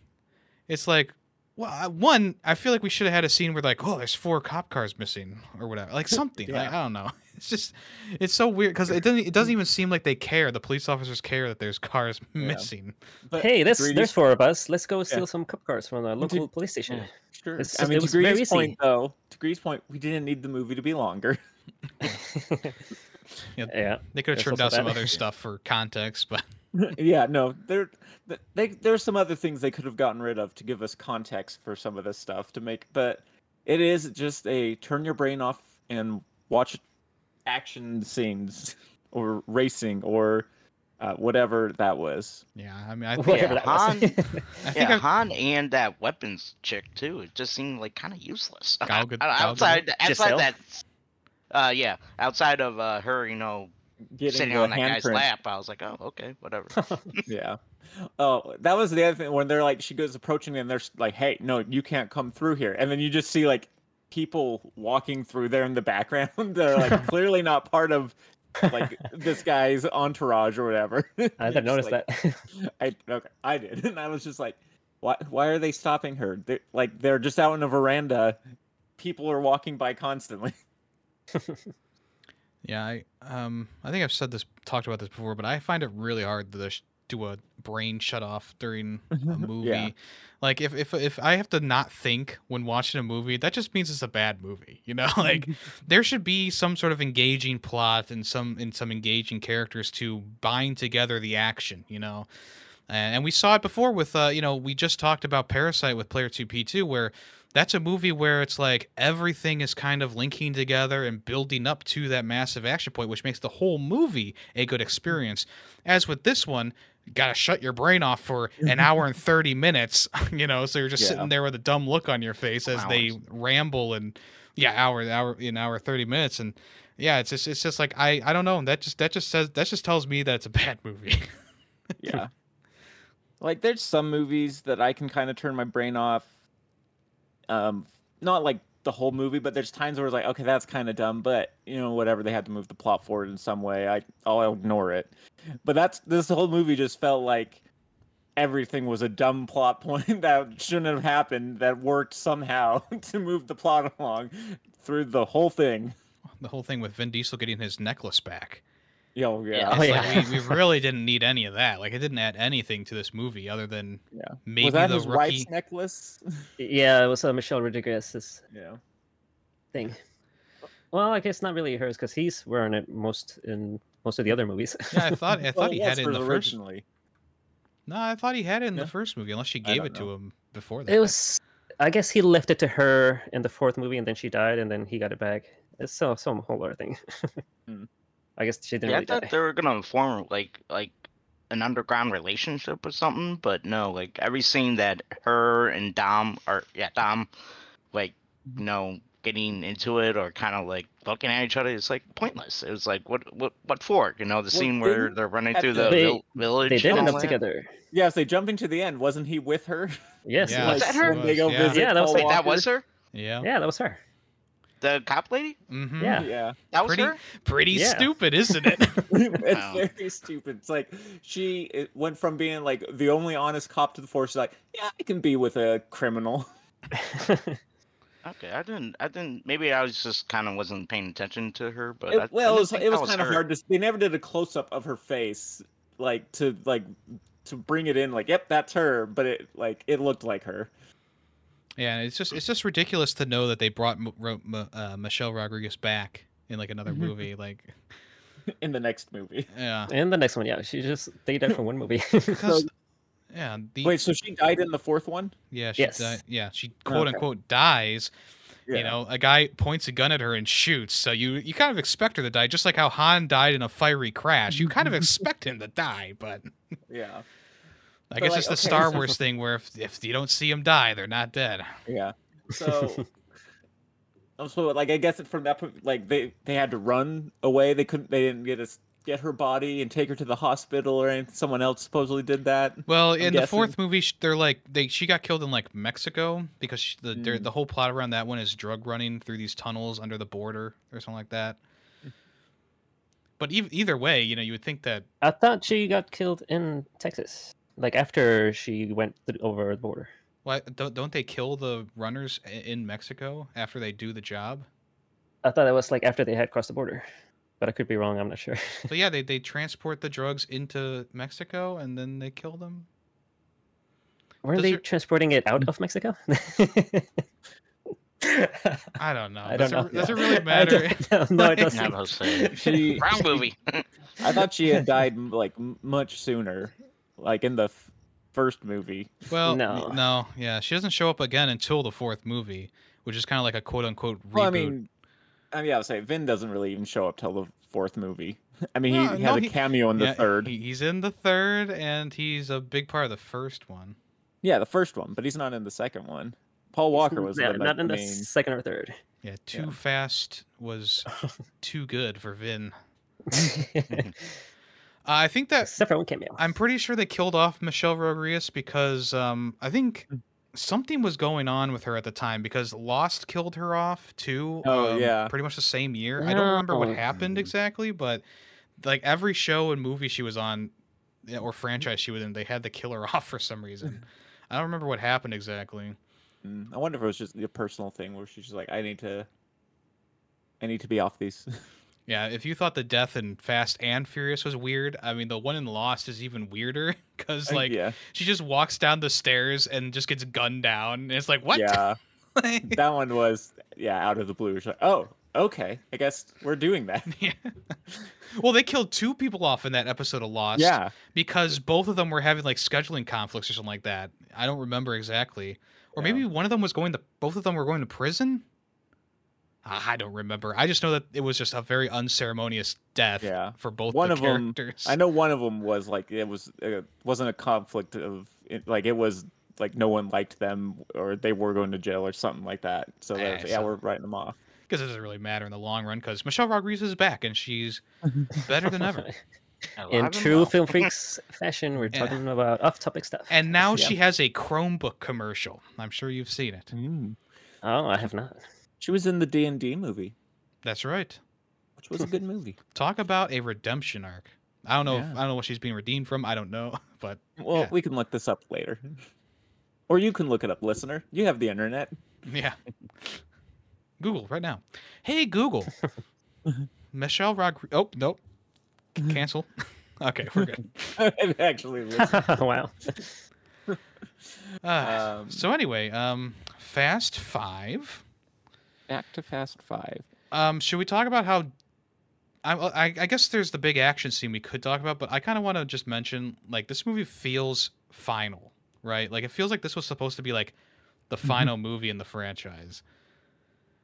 it's like, well, one, I feel like we should have had a scene where like, oh, there's four cop cars missing or whatever, like something. Like, Yeah. I don't know. It's just, it's so weird because it doesn't, it doesn't even seem like they care. The police officers care that there's cars Yeah. missing. but hey, there's there's four of us. Let's go steal some cop cars from a Did- local police station. Sure. It's I mean, it to was very Grease easy. point though, to Greedy's point, we didn't need the movie to be longer. Yeah. They could have There's trimmed out some that. other stuff for context, but yeah, no, there, th- they, there's some other things they could have gotten rid of to give us context for some of this stuff to make, but it is just a turn your brain off and watch action scenes or racing or uh, whatever that was. yeah, I mean, I think, Whatever Yeah, that was. I think yeah, I, Han and that weapons chick too. It just seemed like kind of useless. Gal Gad- Gal outside, Giselle? outside that. Uh, yeah, outside of uh, her, you know, Getting sitting on that guy's handprint. lap, I was like, oh, okay, whatever. Yeah. Oh, that was the other thing when they're like, she goes approaching and they're like, hey, no, you can't come through here. And then you just see like people walking through there in the background. they're like clearly not part of like this guy's entourage or whatever. I didn't notice that. I okay, I did, and I was just like, why? Why are they stopping her? They're, like they're just out in a veranda. People are walking by constantly. Yeah, I, um, I think I've said this, talked about this before, but I find it really hard to sh- do a brain shut off during a movie. Like if, if if I have to not think when watching a movie, that just means it's a bad movie. You know, like there should be some sort of engaging plot and some and some engaging characters to bind together the action. You know, and, and we saw it before with uh, you know, we just talked about Parasite with Player Two P two, where that's a movie where it's like everything is kind of linking together and building up to that massive action point, which makes the whole movie a good experience. As with this one, you gotta shut your brain off for an hour and 30 minutes, you know, so you're just Yeah. sitting there with a dumb look on your face as they ramble and yeah, hour, hour, an hour, 30 minutes. And yeah, it's just, it's just like, I, I don't know. That just, that just says, that just tells me that it's a bad movie. yeah. Like there's some movies that I can kind of turn my brain off. Um, not like the whole movie, but there's times where it's like, okay, that's kind of dumb, but you know, whatever. They had to move the plot forward in some way. I I'll ignore it. But that's this whole movie just felt like everything was a dumb plot point that shouldn't have happened that worked somehow to move the plot along through the whole thing. The whole thing with Vin Diesel getting his necklace back. Yo, yeah. Yeah. Oh, yeah. like we, we really didn't need any of that. Like it didn't add anything to this movie other than Yeah. maybe was that the his rookie. wife's necklace? yeah, it was uh, Michelle Rodriguez's yeah. thing. Well, I guess not really hers because he's wearing it most in most of the other movies. Yeah, I thought I Well, thought he had it in hers the first. originally. No, I thought he had it in Yeah. the first movie, unless she gave don't it to him before that. it was, I guess he left it to her in the fourth movie, and then she died, and then he got it back. It's so some whole other thing. Hmm. I guess she didn't Yeah, I thought die. they were gonna form like like an underground relationship or something, but no. Like every scene that her and Dom are yeah Dom, like you know getting into it or kind of like looking at each other, it's like pointless. It was like what what what for? You know the scene where didn't- they're running through the- the They- village. They did end up together. Yes, they jump into the end. Wasn't he with her? Yes, Yeah. it Was that her? When they go Yeah. visit Yeah, that was like- Wait, that was her. yeah. Yeah, that was her. The cop lady. hmm Yeah. Yeah. That was Pretty- her. Pretty Yeah. stupid, isn't it? it's Wow. very stupid. It's like she it went from being like the only honest cop to the force. Like, yeah, I can be with a criminal. Okay, I didn't. I didn't. Maybe I was just kind of wasn't paying attention to her, but It- I, I well, it was it was that kind of hard to. They never did a close up of her face, like to like to bring it in. Like, yep, that's her. But it like it looked like her. Yeah, it's just it's just ridiculous to know that they brought M- M- uh, Michelle Rodriguez back in like another Mhm. movie. Like, in the next movie. yeah, and the next one, yeah, she just they died from one movie. because yeah, the Wait, so she died in the fourth one? yeah she Yes. di- yeah she quote Okay. unquote dies. Yeah. You know, a guy points a gun at her and shoots. So you you kind of expect her to die, just like how Han died in a fiery crash. You kind of expect him to die, but Yeah. I guess like, it's the okay, Star so- Wars thing where if if you don't see them die, they're not dead. Yeah. So. So like I guess it from that point like they they had to run away. They couldn't. They didn't get us get her body and take her to the hospital or anything. Someone else supposedly did that. Well, in the fourth movie, they're like they she got killed in like Mexico because she, the Mm. the whole plot around that one is drug running through these tunnels under the border or something like that. But ev- either way, you know, you would think that I thought she got killed in Texas, like after she went th- over the border. why don't don't they kill the runners in Mexico after they do the job? I thought it was like after they had crossed the border, but I could be wrong. I'm not sure. So yeah, they they transport the drugs into Mexico and then they kill them. Weren't they your- transporting it out of Mexico? I don't know. I does, don't it, know. does it really I matter? don't- no, it doesn't. Yeah, I was saying. She Brown movie. I thought she had died like much sooner, like in the f- first movie. Well, No. no, yeah, she doesn't show up again until the fourth movie, which is kind of like a quote unquote reboot. Well, I mean, I mean, yeah, I would say Vin doesn't really even show up till the fourth movie. I mean, No, he, he no, has he- a cameo in the Yeah, third. he's in the third, and he's a big part of the first one. Yeah, the first one, but he's not in the second one. Paul Walker was yeah, not in the main. second or third. Yeah, Too Yeah. Fast was too good for Vin. Uh, I think that Except for one cameo. I'm pretty sure they killed off Michelle Rodriguez because um, I think Hmm. something was going on with her at the time because Lost killed her off too. Oh, um, yeah. pretty much the same year. I don't remember what happened exactly, but like every show and movie she was on or franchise she was in, they had to kill her off for some reason. I don't remember what happened exactly. I wonder if it was just a personal thing where she's just like, I need to, I need to be off these. Yeah, if you thought the death in Fast and Furious was weird, I mean the one in Lost is even weirder because uh, like yeah, she just walks down the stairs and just gets gunned down. And it's like what? yeah, Like- that one was yeah out of the blue. She's like, oh, okay, I guess we're doing that. Yeah. well, they killed two people off in that episode of Lost. Yeah, Because both of them were having like scheduling conflicts or something like that. I don't remember exactly. Or Yeah. maybe one of them was going to. Both of them were going to prison. I don't remember. I just know that it was just a very unceremonious death Yeah. for both One the of 'em- characters. I know one of them was like it was it wasn't a conflict of it, like it was like no one liked them or they were going to jail or something like that. So that was, Eh, yeah, we're writing them off. because it doesn't really matter in the long run. Because Michelle Rodriguez is back and she's better than ever. In true well. film Freakz fashion, we're Yeah. talking about off-topic stuff. And now Yeah. she has a Chromebook commercial. I'm sure you've seen it. Mm. Oh, I have not. She was in the D and D movie, That's right. which was a good movie. Talk about a redemption arc. I don't know. If, I don't know what she's being redeemed from. I don't know, but Well, Yeah. we can look this up later. Or you can look it up, listener. You have the internet. yeah. Google right now. Hey Google, Michelle Rodriguez. Oh nope, cancel. okay, we're good. I've actually wow. Uh, Um, so anyway, um, Fast Five. Back to Fast Five. Um, should we talk about how? I, I I guess there's the big action scene we could talk about, but I kind of want to just mention like this movie feels final, right? Like it feels like this was supposed to be like the final movie in the franchise.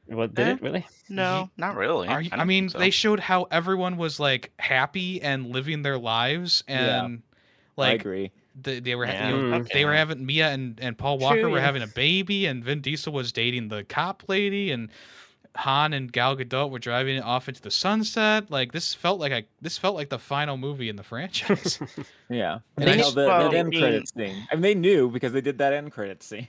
What did Eh? it really? No, not really. Are you, I, don't mean, so. they showed how everyone was like happy and living their lives, Yeah. like I agree. They, they were Yeah, you know, Mm. they were having Mia and, and Paul Walker True, were yeah. having a baby, and Vin Diesel was dating the cop lady, and Han and Gal Gadot were driving it off into the sunset. Like this felt like a this felt like the final movie in the franchise. Yeah. And And I I know the, well, that end being- credit scene. I mean, they knew because they did that end credits scene.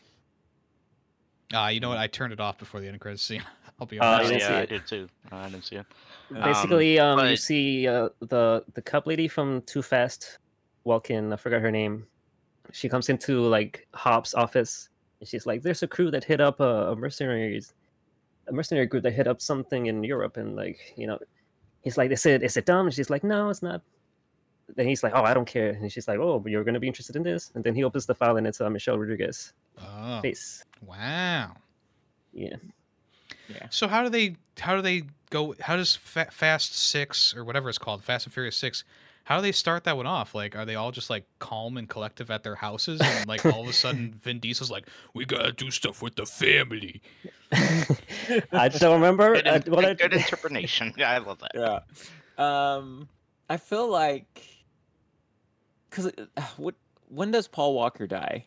Ah, you know what? I turned it off before the end credits scene. I'll be Oh, honest. you yeah, I did too. I didn't see it. Basically, um, you but- see uh, the the cup lady from Too Fast walk in. I forgot her name. She comes into like Hobbs' office, and she's like, "There's a crew that hit up a, a mercenaries, a mercenary group that hit up something in Europe, and like, you know." He's like, "Is it is it dumb?" And she's like, "No, it's not." Then he's like, "Oh, I don't care." And she's like, "Oh, but you're gonna be interested in this?" And then he opens the file, and it's uh, Michelle Rodriguez Oh, face. wow. Yeah. So how do they how do they go? How does Fa- Fast Six or whatever it's called, Fast and Furious Six? How do they start that one off? Like, are they all just like calm and collective at their houses, and like all of a sudden Vin Diesel's like, "We gotta do stuff with the family." I don't remember. Good, uh, what I- good interpretation. Yeah, I love that. Yeah. Um, I feel like because what when does Paul Walker die?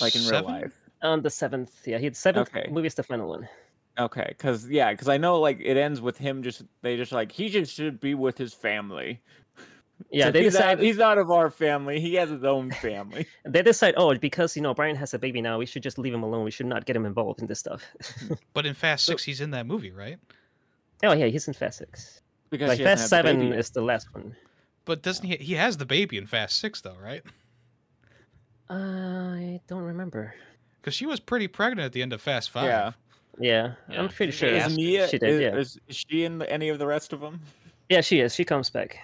Like in real life? on the seventh, yeah, he had seventh Okay. movie is the final one. Okay, because yeah, because I know like it ends with him just they just like he just should be with his family. Yeah, So they he's decide out, he's out of our family. He has his own family. they decide, oh, because you know Brian has a baby now, we should just leave him alone. We should not get him involved in this stuff. But in Fast Six, he's in that movie, right? oh yeah, he's in Fast Six. because like Fast had the Seven is the last one. But doesn't he? He has the baby in Fast Six, though, right? Uh, I don't remember. Because she was pretty pregnant at the end of Fast Five. Yeah. Yeah, Yeah, I'm pretty sure. did. Is Mia she did, is, yeah. is, is she in any of the rest of them? Yeah, she is. She comes back.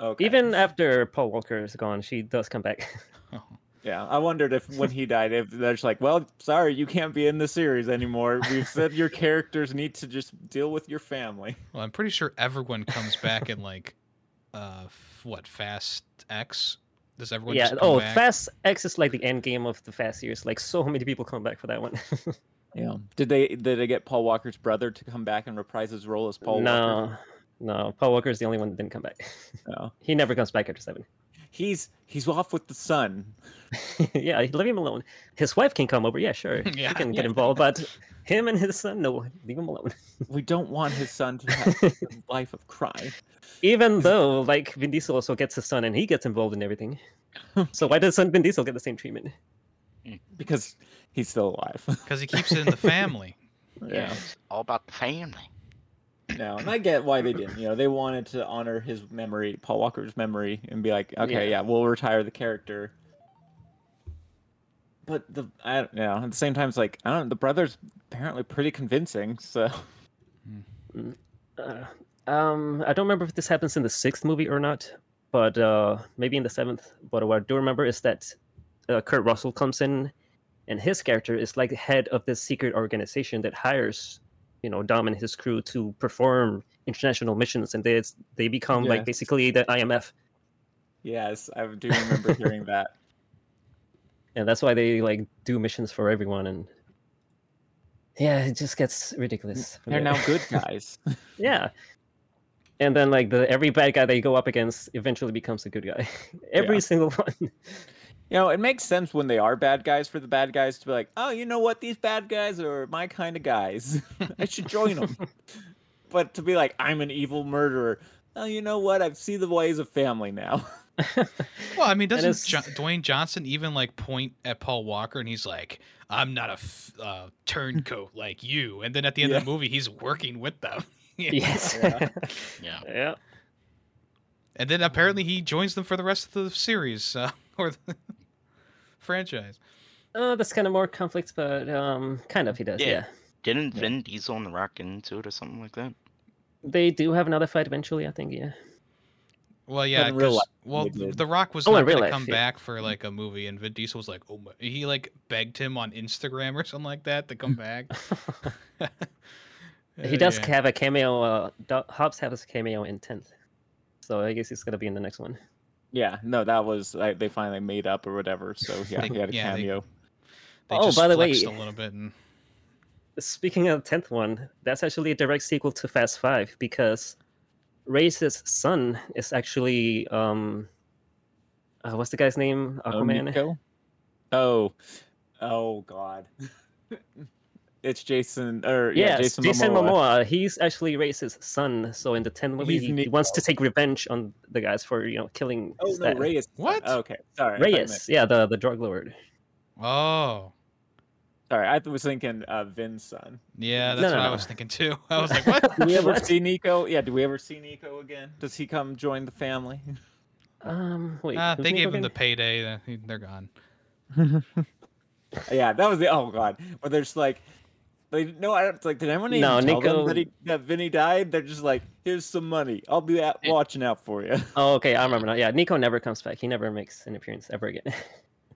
Okay. Even after Paul Walker is gone, she does come back. Oh. yeah, I wondered if when he died, if they're just like, well, sorry, you can't be in the series anymore. We've said your characters need to just deal with your family. Well, I'm pretty sure everyone comes back in like, uh, f- what Fast X? Does everyone? yeah. Just come Oh, back? Fast X is like the end game of the Fast series. Like so many people come back for that one. Yeah. Did they did they get Paul Walker's brother to come back and reprise his role as Paul Walker? No, no. Paul Walker is the only one that didn't come back. No. he never comes back after seven. He's he's off with the son. yeah, leave him alone. His wife can come over. Yeah, sure. Yeah. He can get involved, but him and his son, no, leave him alone. We don't want his son to have a life of crime. Even though, like, Vin Diesel also gets his son and he gets involved in everything. so why does son Vin Diesel get the same treatment? Hmm. Because he's still alive. because he keeps it in the family. Yeah, it's all about the family. No, and I get why they didn't. You know, they wanted to honor his memory, Paul Walker's memory, and be like, okay, Yeah. yeah, we'll retire the character. But the I don't know. At the same time, it's like I don't. The brother's apparently pretty convincing. So Uh, um, I don't remember if this happens in the sixth movie or not, but uh, maybe in the seventh. But what I do remember is that uh, Kurt Russell comes in, and his character is like the head of this secret organization that hires, you know, Dom and his crew to perform international missions, and they they become like basically the IMF, yes, I do remember hearing that. and that's why they like do missions for everyone and. Yeah, it just gets ridiculous. Mm, they're there. now good guys. Yeah. And then like the every bad guy they go up against eventually becomes a good guy. every Yeah. single one. You know, it makes sense when they are bad guys for the bad guys to be like, oh, you know what? These bad guys are my kind of guys. I should join them. but to be like, I'm an evil murderer. Oh, you know what? I see the ways of family now. Well, I mean, doesn't it's- jo- Dwayne Johnson even like point at Paul Walker and he's like, "I'm not a f- uh, turncoat like you," and then at the end of the movie, he's working with them. yes. Yeah. Yeah. yeah. and then apparently he joins them for the rest of the series uh, or the franchise. Uh, that's kind of more conflict, but um, kind of he does. Yeah. Yeah. Didn't Yeah. Vin Diesel and The Rock get into it or something like that? They do have another fight eventually. I think. Yeah. Well, yeah, in life, well. The Rock was Oh, in going to come yeah. back for like a movie, and Vin Diesel was like, "Oh my!" He like begged him on Instagram or something like that to come back. he Uh, does yeah. have a cameo. Uh, Do- Hobbs has a cameo in tenth, so I guess he's gonna be in the next one. Yeah, no, that was like, they finally made up or whatever. So yeah, They- he had a yeah, cameo. They Oh, just by the way- flexed a little bit. And... Speaking of the tenth one, that's actually a direct sequel to Fast Five because Reyes' son is actually um, uh, what's the guy's name? Oh, Aquaman. Nico? Oh, oh God, it's Jason or yeah, Yes, Jason, Momoa. He's actually Reyes' son. So in the 10th movie, He's he, he wants to take revenge on the guys for you know killing Oh his no, dad. Reyes. What? Okay, sorry. I thought Reyes, yeah, the the drug lord. Oh, Sorry, I was thinking uh, Vin's son. yeah, that's no, what I no. was thinking too. I was like, "What?" Do we ever see Nico? Yeah, do we ever see Nico again? Does he come join the family? Um, wait, Uh, who's they Nico gave him the payday. uh, They're gone. yeah, that was the oh god. Where they're just like, they no, I don't like. Did anyone even No, tell Nico- them that he that Vinny died? They're just like, here's some money. I'll be out, watching out for you. Oh, okay, I remember now. Yeah, Nico never comes back. He never makes an appearance ever again.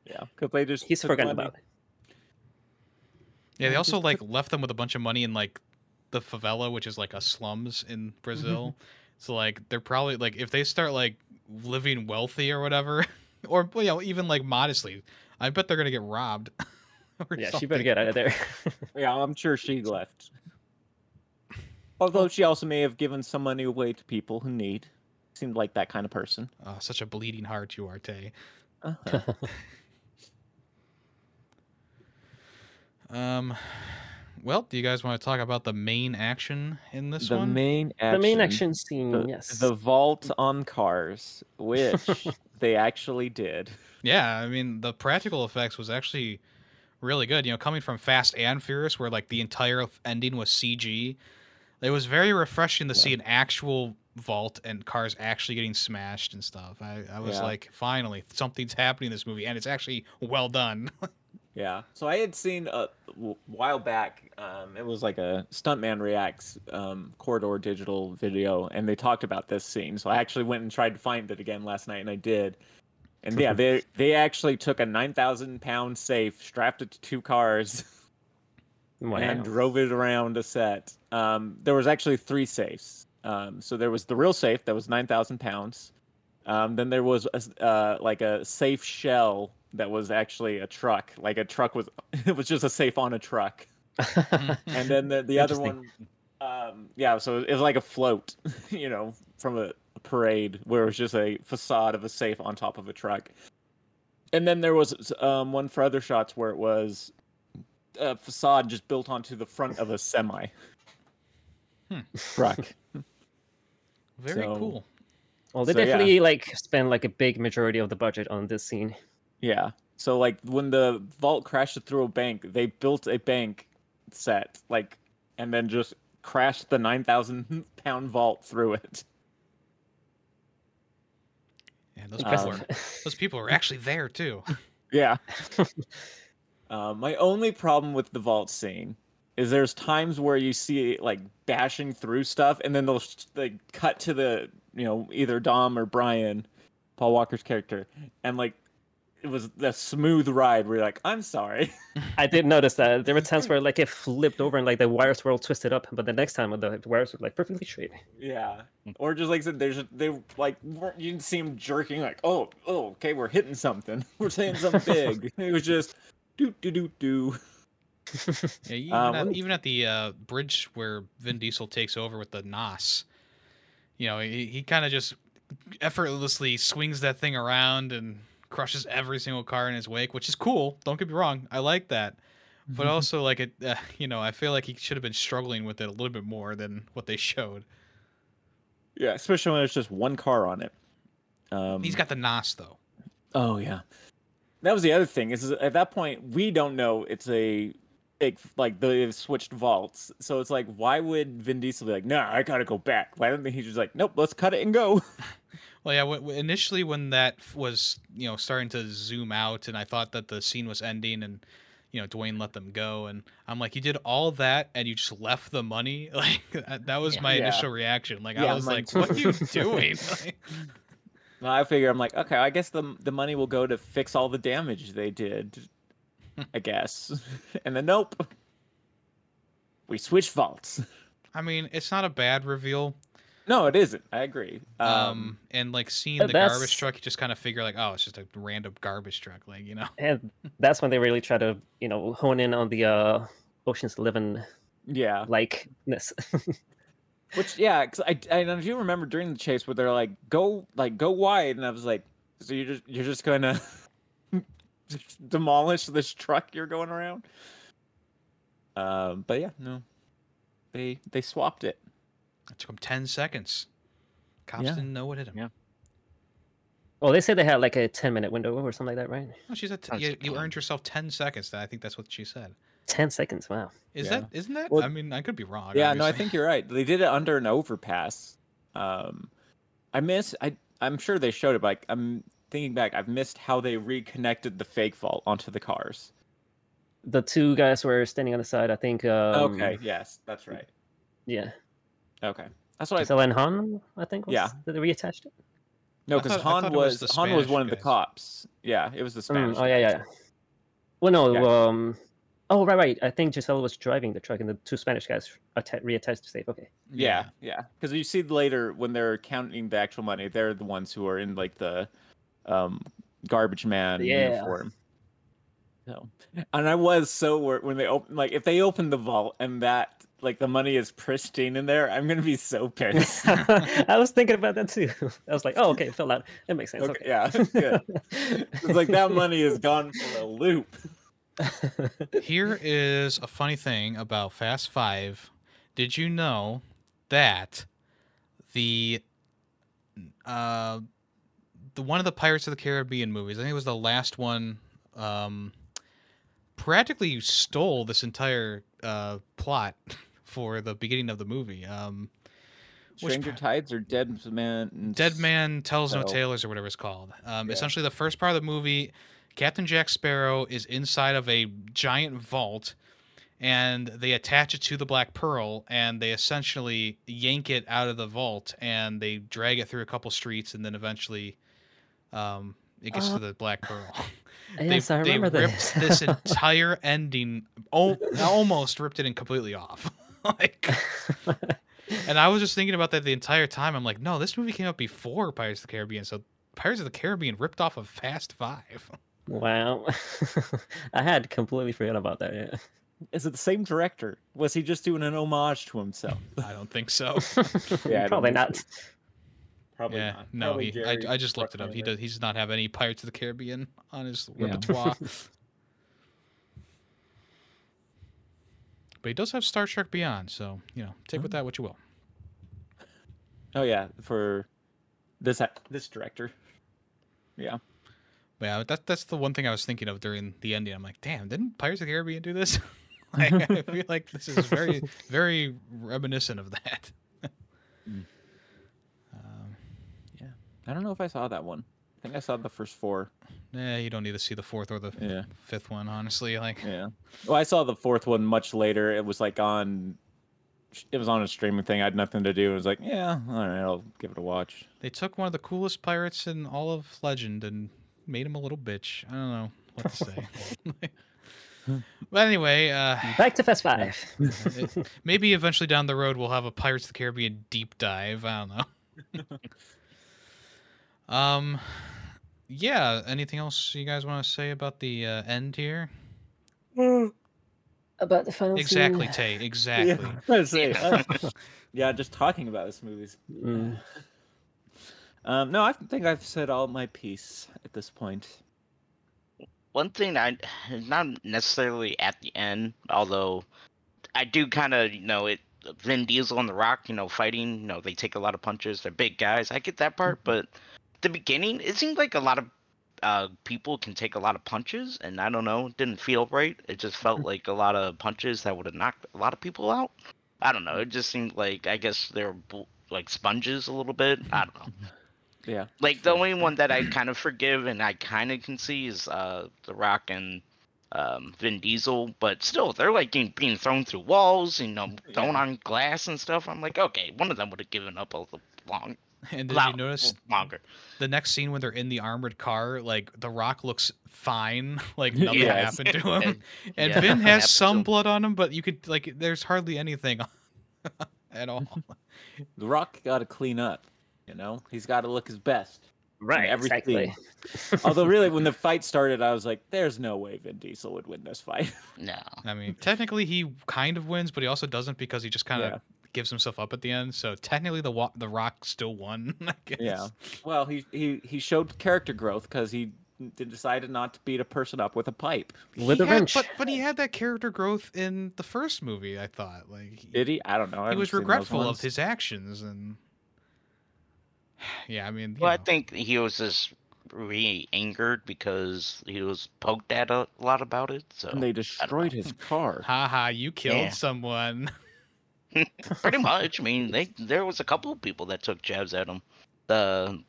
Yeah, because they just He's forgotten money. about. Yeah, they also like left them with a bunch of money in like the favela, which is like a slums in Brazil. Mm-hmm. so like they're probably like if they start like living wealthy or whatever, or you know even like modestly, I bet they're gonna get robbed. or Yeah, she better get out of there. Yeah, I'm sure she left. Although she also may have given some money away to people who need. Seemed like that kind of person. Oh, such a bleeding heart, you are, Tay. Uh-huh. Um, well, do you guys want to talk about the main action in this the one? main action, the main action scene, the, yes. the vault on cars, which they actually did. Yeah, I mean the practical effects was actually really good. You know, coming from Fast and Furious, where like the entire ending was CG, it was very refreshing to see an actual vault and cars actually getting smashed and stuff. I, I was Yeah. like, finally, something's happening in this movie, and it's actually well done. Yeah. So I had seen a while back. Um, it was like a stuntman reacts um, corridor digital video, and they talked about this scene. So I actually went and tried to find it again last night, and I did. And yeah, they they actually took a nine thousand pound safe, strapped it to two cars, Wow. and drove it around a set. Um, there was actually three safes. Um, so there was the real safe that was nine thousand pounds. Um, then there was a, s- uh, like a safe shell that was actually a truck. Like a truck was it was just a safe on a truck. And then the the other one, um, yeah. So it was like a float, you know, from a, a parade where it was just a facade of a safe on top of a truck. And then there was um, one for other shots where it was a facade just built onto the front of a semi Hmm. truck. very So- cool. well, they so, yeah. definitely like spend like a big majority of the budget on this scene. Yeah. So like when the vault crashed through a bank, they built a bank set like, and then just crashed the nine thousand pound vault through it. Yeah, those people are those people are actually there too. Yeah. uh, my only problem with the vault scene is there's times where you see it, like bashing through stuff, and then they'll sh- like cut to the you know either Dom or Brian, Paul Walker's character, and like it was a smooth ride. Where you're like, I'm sorry. I didn't notice that there were times where like it flipped over and like the wires were all twisted up, but the next time the wires were like perfectly straight. Yeah, or just like I said, there's they like weren't- you didn't see him jerking like, oh, oh, okay, we're hitting something, we're saying something big. it was just do do do do. Yeah, even, Um, at, even at the uh, bridge where Vin Diesel takes over with the Nos, you know, he, he kind of just effortlessly swings that thing around and crushes every single car in his wake, which is cool. Don't get me wrong, I like that. But also, like it, uh, you know, I feel like he should have been struggling with it a little bit more than what they showed. Yeah, especially when there's just one car on it. Um, He's got the Nos though. Oh yeah, that was the other thing. Is at that point we don't know it's a big like they've switched vaults, so it's like why would Vin Diesel be like, no, I gotta go back? Why don't he just like, nope, let's cut it and go? Well, yeah. W- w- initially, when that was you know starting to zoom out, and I thought that the scene was ending, and you know Dwayne let them go, and I'm like, you did all that, and you just left the money. Like that, that was Yeah. my Yeah. initial reaction. Like I Yeah, was mine like, too. what are you doing? Like, Well, I figure I'm like, okay, I guess the the money will go to fix all the damage they did. I guess. And then nope. We switch vaults. I mean, it's not a bad reveal. No, it isn't. I agree. Um, Um, and like seeing the that's- garbage truck, you just kind of figure like, oh, it's just a random garbage truck, like you know. And that's when they really try to, you know, hone in on the uh Ocean's Eleven yeah. likeness. Which yeah, because I I do remember during the chase where they're like go like go wide, and I was like, so you're just you're just gonna just demolish this truck you're going around. Um, but yeah, no, they they swapped it. It took them ten seconds. Cops Yeah. didn't know what hit him. Yeah. well, they said they had like a ten minute window or something like that, right? Oh, she said t- you, you earned yourself ten seconds. I think that's what she said. Ten seconds. Wow. Is Yeah. that isn't that? Well- I mean, I could be wrong. yeah, no, I think you're right. They did it under an overpass. Um, I miss I I'm sure they showed it, but like, I'm thinking back, I've missed how they reconnected the fake vault onto the cars. The two guys were standing on the side. I think. Um, okay, yes, that's right. Yeah. Okay, that's what I Giselle and Han, I think. Was, Yeah. That they reattached it. No, because thought- Han was was, the Han was Spanish one of the cops. Yeah, it was the Mm, Spanish. oh yeah, guys. yeah. Well, no. Yeah. Um. Oh right, right. I think Giselle was driving the truck, and the two Spanish guys atta- reattached to safe. Okay. Yeah, yeah. Because you see later when they're counting the actual money, they're the ones who are in like the um garbage man Yeah. uniform. So, and I was so wor- when they open like if they open the vault and that like the money is pristine in there, I'm gonna be so pissed. I was thinking about that too. I was like, oh, okay, fill fell out. That makes sense. Okay, Okay. yeah, good. It's like that money is gone for a loop. Here is a funny thing about Fast Five. Did you know that the uh the one of the Pirates of the Caribbean movies, I think it was the last one, um practically stole this entire uh plot for the beginning of the movie. Um Stranger pa- Tides or Dead Man? Dead Man Tells No. Tales or whatever it's called. Um, Yeah. Essentially, the first part of the movie, Captain Jack Sparrow is inside of a giant vault, and they attach it to the Black Pearl, and they essentially yank it out of the vault, and they drag it through a couple streets, and then eventually, um, it gets Oh. to the Black Pearl. yes, I remember they ripped this. this entire ending, oh, almost ripped it in completely off. like, and I was just thinking about that the entire time. I'm like, no, this movie came out before Pirates of the Caribbean, so Pirates of the Caribbean ripped off of Fast Five. wow. I had completely forgot about that. Yeah. Is it the same director? Was he just doing an homage to himself? I don't think so. Yeah, I don't Probably think not. so. Probably yeah, not. no, Probably he, I, I just looked it up. He does. He does not have any Pirates of the Caribbean on his Yeah. repertoire. but he does have Star Trek Beyond, so you know, take with oh. that what you will. Oh yeah, for this this director. Yeah. But yeah, that that's the one thing I was thinking of during the ending. I'm like, damn, didn't Pirates of the Caribbean do this? like, I feel like this is very, very reminiscent of that. Mm. um, I don't know if I saw that one. I think I saw the first four. eh, you don't need to see the fourth or the Yeah. fifth one, honestly. Like, Yeah. Well, I saw the fourth one much later. It was like on. It was on a streaming thing. I had nothing to do. I was like, yeah, all right, I'll give it a watch. they took one of the coolest pirates in all of Legend and made him a little bitch. I don't know what to say. but anyway, uh, Back to Fast Five. it- maybe eventually down the road we'll have a Pirates of the Caribbean deep dive. I don't know. um, yeah. Anything else you guys want to say about the uh, end here? about the final Exactly, scene. Tay. Exactly. Yeah, say, uh, yeah, just talking about this movie's. Mm. Um, no, I think I've said all my piece at this point. One thing I not necessarily at the end, although I do kind of you know it. Vin Diesel and The Rock, you know, fighting. You know, they take a lot of punches. They're big guys. I get that part, but the beginning, it seemed like a lot of uh, people can take a lot of punches, and I don't know, it didn't feel right. It just felt like a lot of punches that would have knocked a lot of people out. I don't know. It just seemed like I guess they're like sponges a little bit. I don't know. Yeah. Like the only one that I kind of forgive and I kind of can see is uh The Rock and um Vin Diesel, but still they're like being, being thrown through walls, you know, thrown Yeah. on glass and stuff. I'm like, okay, one of them would have given up a long. And did lot you notice longer? the next scene when they're in the armored car? Like the Rock looks fine, like nothing Yes. happened to him, and Yeah, Vin has some blood on him, but you could like there's hardly anything at all. The Rock got to clean up. You know, he's got to look his best. Right, every exactly. Although, really, when the fight started, I was like, "There's no way Vin Diesel would win this fight." No. I mean, technically he kind of wins, but he also doesn't because he just kind of Yeah. Gives himself up at the end. So technically, the wa- the Rock still won. I guess. Yeah. Well, he he he showed character growth because he d- decided not to beat a person up with a pipe. With He a had- wrench. but but he had that character growth in the first movie. I thought like he, Did he? I don't know. I he haven't was seen those regretful of ones. his actions and yeah. I mean, you Well, I know. think he was just really angered because he was poked at a lot about it. So And they destroyed his car. haha, you killed Yeah. someone. pretty much. I mean, they there was a couple of people that took jabs at him. The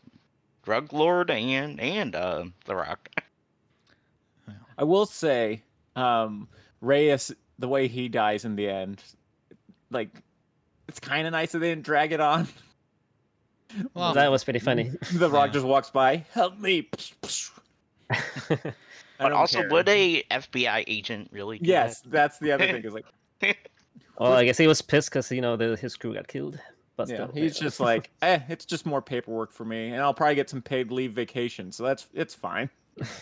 drug lord and and uh the rock. I will say, um, Reyes, the way he dies in the end, like, it's kind of nice that they didn't drag it on. Well, that was pretty funny. the Rock Yeah. just walks by, help me. I But also, care. would a FBI agent really? Do Yes, that's the other thing. Is like, well, I guess he was pissed because you know the, his crew got killed. But yeah, still, he's just like, eh, it's just more paperwork for me, and I'll probably get some paid leave vacation, so that's it's fine.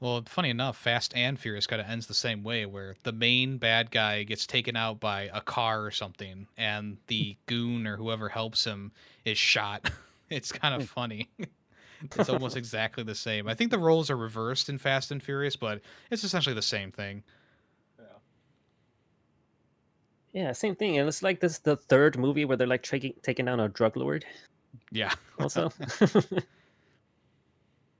Well, funny enough, Fast and Furious kind of ends the same way, where the main bad guy gets taken out by a car or something, and the goon or whoever helps him is shot. It's kind of funny. it's almost exactly the same. I think the roles are reversed in Fast and Furious, but it's essentially the same thing. Yeah, same thing. And it's like this the third movie where they're like taking taking down a drug lord. Yeah. also.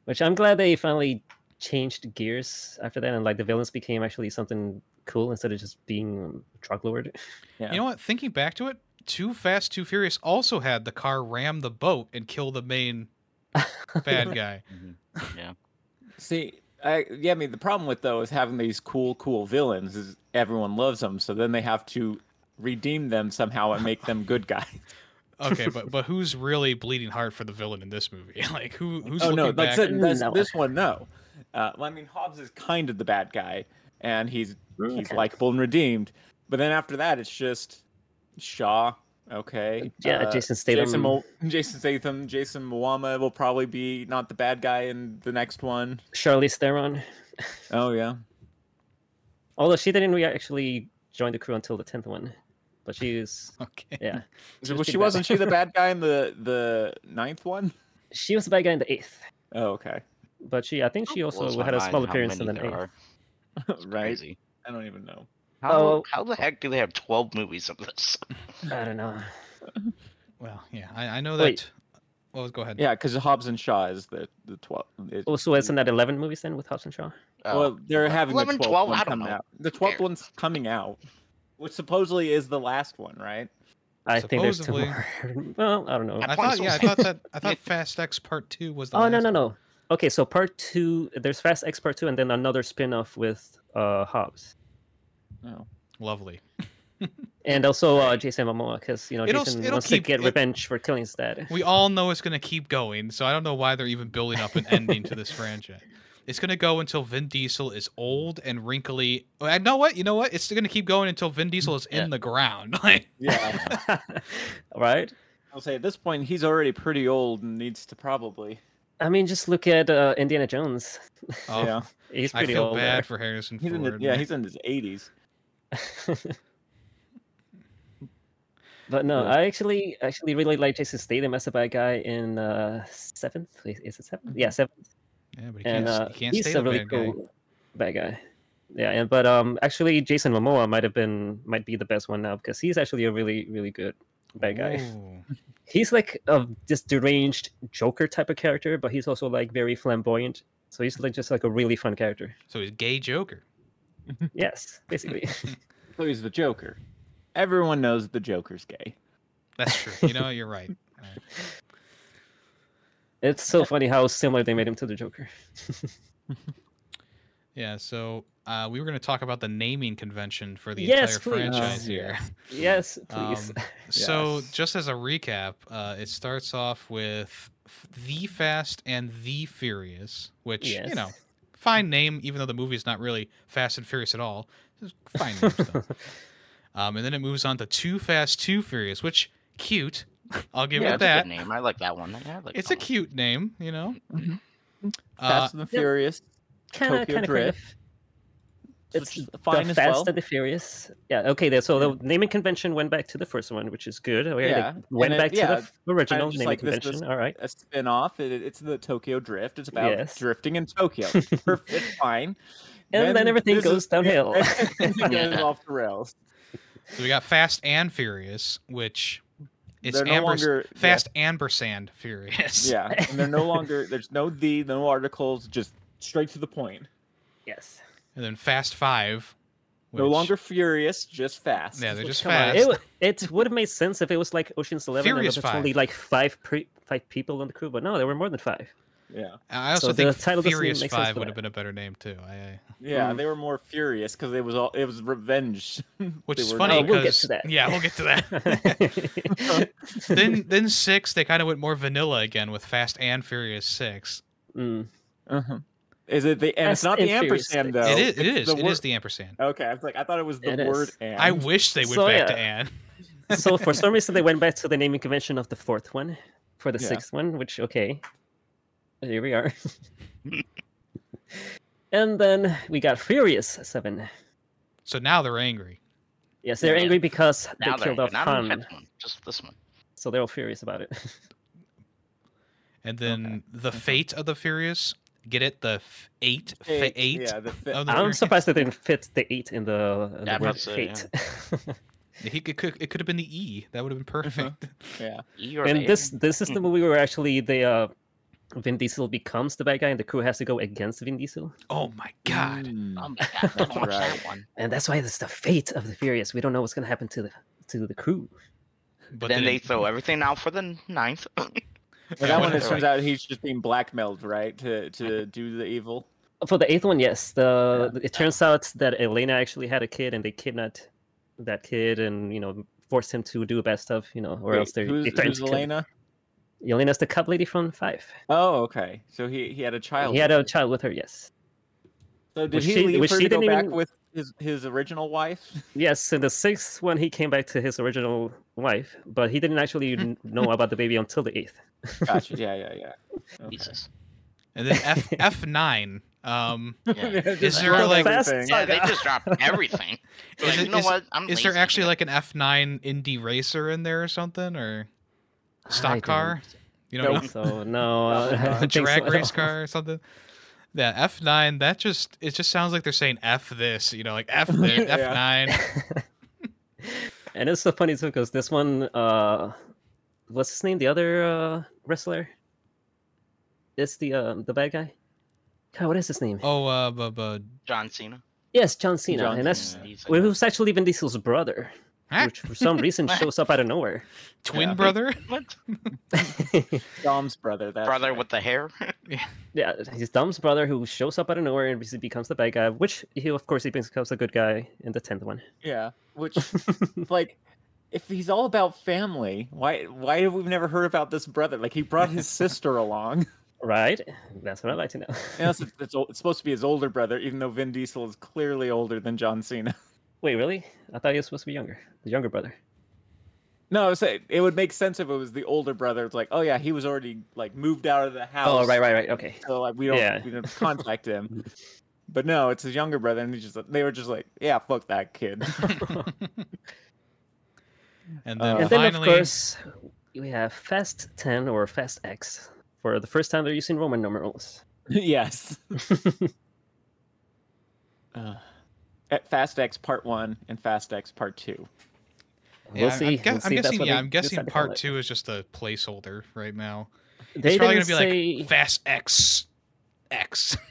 Which I'm glad they finally changed gears after that, and like the villains became actually something cool instead of just being um, drug lord. Yeah. You know what? Thinking back to it, Too Fast, Too Furious also had the car ram the boat and kill the main bad guy. Yeah. See, I yeah, I mean the problem with though is having these cool, cool villains is everyone loves them, so then they have to redeem them somehow and make them good guys. Okay, but but who's really bleeding heart for the villain in this movie? Like who who's oh no, looking that's, back? it, No. this one no. Uh, well, I mean Hobbs is kind of the bad guy, and he's he's likable and redeemed. But then after that, it's just Shaw. Okay. Yeah, uh, Jason Statham. Jason, Mo- Jason Statham, Jason Momoa will probably be not the bad guy in the next one. Charlize Theron, Oh yeah. although she didn't really actually join the crew until the tenth one, but she's Okay. yeah. So, was well, she wasn't she the bad guy in the the ninth one? She was the bad guy in the eighth, Oh, okay. but she I think she also my had a small appearance in the eighth. right. Crazy. I don't even know. How, Oh. how the heck do they have 12 movies of this? I don't know. Well, yeah, I, I know that. Wait. Well, go ahead. Yeah, because Hobbs and Shaw is the the twelve. It, Oh, so isn't that eleven movies then with Hobbs and Shaw? Oh, well, they're having 11, the 12, twelfth one I don't coming know. out. The twelfth cares? one's coming out, which supposedly is the last one, right? I think there's two more. well, I don't know. I I thought thought yeah, I thought that I thought Fast X Part Two was the. Oh no last no one. no. Okay, so part two, there's Fast X Part two, and then another spin-off with uh Hobbs, No. Lovely. and also uh Jason Momoa, because you know It'll- Jason it'll wants keep- to get it- revenge for killing his dad. We all know it's gonna keep going, so I don't know why they're even building up an ending to this franchise. It's gonna go until Vin Diesel is old and wrinkly. I know what you know what. It's gonna keep going until Vin Diesel is Yeah. in the ground. Like, Yeah. right? I'll say at this point he's already pretty old and needs to probably. I mean, just look at uh, Indiana Jones. oh, Yeah. He's pretty old. I pretty feel old. bad for Harrison He's in Ford. the, yeah, he's in his eighties. But no, Yeah. I actually actually really like Jason Statham as a bad guy in uh seventh. Is it seventh? Yeah, seventh. Yeah, but he and can't, uh, he can't he's stay a the really bad guy. cool bad guy. Yeah, and but um, actually, Jason Momoa might have been might be the best one now because he's actually a really really good bad guy. Ooh. He's like a this deranged Joker type of character, but he's also like very flamboyant. So he's like just like a really fun character. So he's gay Joker. Yes, basically. So he's the Joker. Everyone knows the Joker's gay. That's true. You know, you're right. Right. It's so funny how similar they made him to the Joker. Yeah, so uh, we were going to talk about the naming convention for the Yes, entire please. franchise Oh, here. yes, please. Um, So, just as a recap, uh, it starts off with f- The Fast and The Furious, which, you know, fine name, even though the movie is not really Fast and Furious at all. Just fine name stuff. Um, and then it moves on to Too Fast, Too Furious, which, cute. I'll give yeah, it it's a that. good name. I like that one. Yeah, like It's that a one. cute name, you know? Mhm. Uh, Fast and the Furious. kind of, Tokyo kind of, Drift. It's which is the as Fast well. and the Furious. Yeah. Okay. There. So the naming convention went back to the first one, which is good. Okay, Yeah, went it- back to the f- original just naming like this convention. All right. a spin-off. It, it's the Tokyo Drift. It's about Yes. drifting in Tokyo. Perfect. It's fine. And then everything goes is- downhill. everything goes off the rails. so we got Fast and Furious, which it's they're no Amber, longer yeah, Fast Ampersand Furious. Yeah, and they're no longer. There's no the, no articles. Just straight to the point. Yes. And then Fast Five. No longer furious, just fast. Yeah, they're just come on, fast. It, it would have made sense if it was like Ocean's Eleven. Furious and there was only like five pre- five people on the crew, but no, there were more than five. yeah, I also So the think title doesn't Furious Five for would have been a better name too. I, I, yeah. Mm. They were more furious because it was all. It was revenge. which is funny Oh, because we'll get to that. yeah, we'll get to that. then then six, they kind of went more vanilla again with Fast and Furious Six. Mm. Uh-huh. Is it the? And it's not the ampersand though. it is. It It's the It the ampersand. Okay, I was like, I thought it was the It word is. and. I wish they went So, back to yeah. and. so for some reason they went back to the naming convention of the fourth one for the Yeah. sixth one, which okay, here we are. and then we got Furious Seven. So now they're angry. Yes, they're Yeah. angry because Now they they're killed off not the Han, fifth one, just this one. so they're all furious about it. And then the fate of the Furious. Get it? The f- eight. Fa- Eight, eight. Yeah, the fi- the I'm Furious? surprised they didn't fit the eight in the, in Yeah, the word about to say, fate. He could, could it could have been the E. That would have been perfect. yeah. E and A. this this is Hmm. the movie where actually the uh, Vin Diesel becomes the bad guy, and the crew has to go against Vin Diesel. Oh my god. Mm. Oh my god, don't watch Right. that one. and that's why it's the fate of the Furious. We don't know what's gonna happen to the to the crew. But then they it- throw everything out for the ninth. But that one, it turns like- out he's just being blackmailed, right, to to do the evil. For the eighth one, yes, the it turns out that Elena actually had a kid, and they kidnapped that kid, and you know forced him to do bad stuff, you know, or Wait, else they who's, they who's to kill him. Elena? Elena's the cop lady from Five. Oh, okay. So he he had a child. He had with a child with her, yes. So did which he she- leave her to go back even- with his his original wife? Yes, in the sixth one, he came back to his original wife, but he didn't actually know about the baby until the eighth. Gotcha. Yeah, yeah, yeah. Okay. Jesus. and then F F nine. Um, Yeah. Is there, like- Yeah, they just dropped everything. Is like, it- you know is- what? I'm is there lazy. actually like an F nine Indy racer in there or something, or I stock car? You know, don't think so no, uh, Probably a don't so drag race car or something. Yeah, F nine. That just it just sounds like they're saying F this. You know, like F this, Yeah. F nine. And it's so funny too because this one, uh, what's his name? The other uh, wrestler. It's the uh, the bad guy. God, what is his name? Oh, uh, bu- bu- John Cena. Yes, John Cena, John and that's Cena, he's well, it was actually Vin Diesel's brother, huh? which for some reason shows up out of nowhere. twin Yeah. brother. what? Dom's brother. That's Brother right. with the hair. yeah, his Dom's brother who shows up out of nowhere and basically becomes the bad guy, which he of course he becomes a good guy in the tenth one. Yeah. Which like if he's all about family, why why have we never heard about this brother? Like he brought his sister along. Right? That's what I'd like to know. And it's, it's, it's supposed to be his older brother, even though Vin Diesel is clearly older than John Cena. Wait, really? I thought he was supposed to be younger. The younger brother. No, I was saying it would make sense if it was the older brother. It's like, oh yeah, he was already like moved out of the house. Oh, right, right, right. Okay. So like we don't Yeah. we don't contact him. But no, it's his younger brother, and he just they were just like, yeah, fuck that kid. and then Uh, and finally, then, of course, we have Fast 10 or Fast X. For the first time, they're using Roman numerals. yes. Uh, at Fast X Part One and Fast X Part Two. yeah, we'll see. I'm, guess- we'll I'm see that's guessing. Yeah, I'm guessing decide to call part two is just a placeholder right now. They it's probably gonna be say... like Fast X X.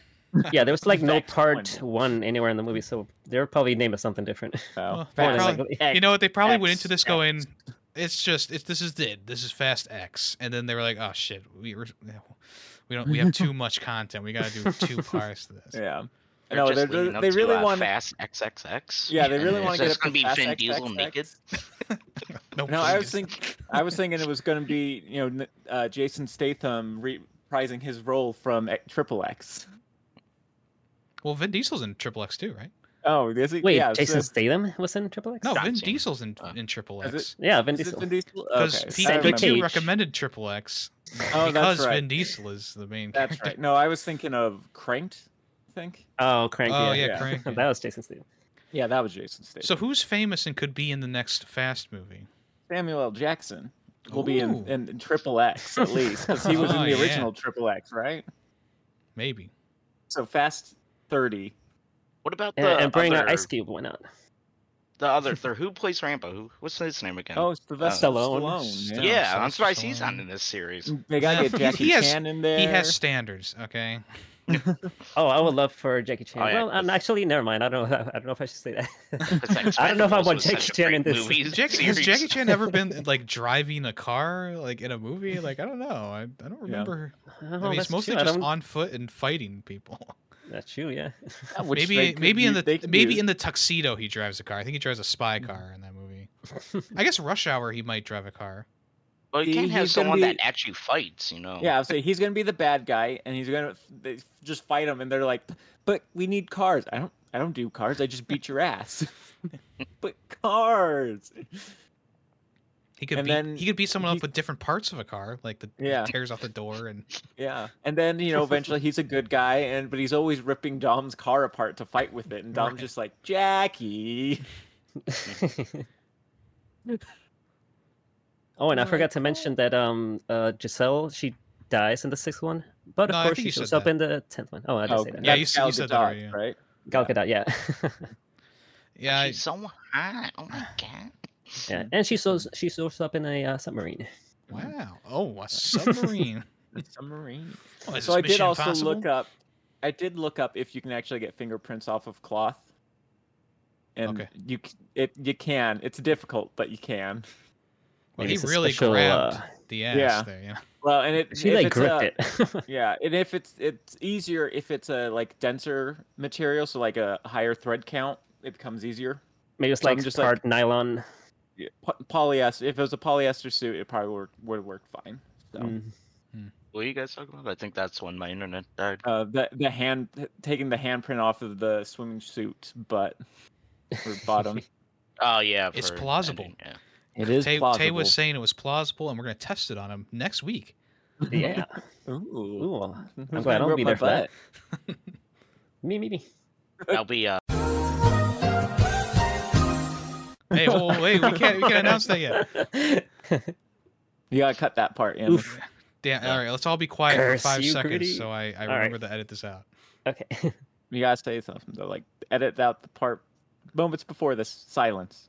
Yeah, there was like no part one. one anywhere in the movie, so they'll probably name it something different. Oh, so Well, probably- like- you know what? They probably went into this X. going. it's just it's this is it. This is Fast X, and then they were like, oh shit, we were we don't we have too much content. We got to do two parts to this. Yeah. They're No, just they're- leading they- up they to, really uh, want- fast XXX. Yeah, they really want to get just up gonna be Fast Vin Diesel XXX. naked. No, No, I was please. think I was thinking it was going to be you know uh, Jason Statham reprising his role from X- Triple X. Well, Vin Diesel's in Triple X too, right? Oh, is he? Wait, yeah, Jason So, Statham was in Triple X? No, Not Vin seen. Diesel's in Uh, in Triple X. Yeah, Vin is it Diesel. Vin Diesel? Because Okay, Pete I Pete recommended Triple X Oh, that's because right. Vin Diesel is the main That's character. right. No, I was thinking of Cranked. I think. Oh, Crank. Oh yeah. yeah, yeah. Crank. that was Jason Statham. Yeah, that was Jason Statham. So who's famous and could be in the next Fast movie? Samuel L. Jackson will be in, Ooh. in, Triple X at least because he was Oh, in the yeah. original Triple X, right? Maybe. So Fast Thirty. What about the and bring other, uh, Ice Cube. Why not? the other third? Who plays Rambo? Who? What's his name again? Oh, Sylvester Stallone. Stallone. Stallone. yeah, Sylvester I'm surprised he's not in this series. They gotta get Jackie he has- Chan in there. He has standards, okay? Oh, I would love for Jackie Chan. Oh, yeah, well, um, 'cause- actually, never mind. I don't know. I don't know if I should say that. It's I don't know if I want Jackie Chan in this. movie Jackie, has. Jackie Chan ever been like driving a car like in a movie? Like I don't know. I, I don't remember. Oh, I mean, it's mostly true. Just on foot and fighting people. That's true. Yeah. Yeah, maybe maybe in use- the maybe use. in the tuxedo he drives a car. I think he drives a spy car in that movie. I guess Rush Hour he might drive a car. Well, you He- can't have someone be- that actually fights. You know. Yeah, I'll he's gonna be the bad guy, and he's gonna they just fight him, and they're like, "But we need cars." I don't, I don't do cars. I just beat your ass. but cars. He could And beat then he could beat someone he- up with different parts of a car, like the Yeah. tears off the door and Yeah, and then you know eventually he's a good guy, and but he's always ripping Dom's car apart to fight with it, and Dom's Right. just like Jackie. oh, and I Oh my forgot to mention that um uh Giselle she dies in the sixth one, but of No, course she shows up that. in the tenth one. Oh, I didn't say that. Yeah, you that's s- you Gal said that already, yeah. right? Gal Gadot, yeah. yeah, I- She's so hot. Oh my god. yeah, and she shows she shows up in a uh, submarine. wow. Oh, a submarine. Submarine. Oh, so I did also Impossible? look up. I did look up if you can actually get fingerprints off of cloth. And Okay. you it you can. It's difficult, but you can. Well, he really special, grabbed uh, the ass Yeah. there. Yeah. Well, and it She if like it's gripped a- it. Yeah, and if it's it's easier if it's a like denser material, so like a higher thread count, it becomes easier. Maybe it's So like just just like- hard nylon. Yeah, polyester. If it was a polyester suit, it probably would would work fine. So Mm. What are you guys talking about? I think that's when my internet died. uh, the the hand taking the handprint off of the swimming suit butt or bottom. Oh yeah. It's plausible. ending, yeah. It is Tay, plausible. Tay was saying it was plausible, and we're gonna test it on him next week. Yeah. Ooh. Ooh. Who's I'm glad I gonna don't be there for that. Me, me, me. I'll be uh. Hey, oh, wait, we can't we can't announce that yet. You gotta cut that part. Yeah. Oof. Damn. All right, let's all be quiet Curse for five you, seconds, Greedy. so I, I All right. remember to edit this out. Okay. You gotta say something though, like edit out the part moments before this silence.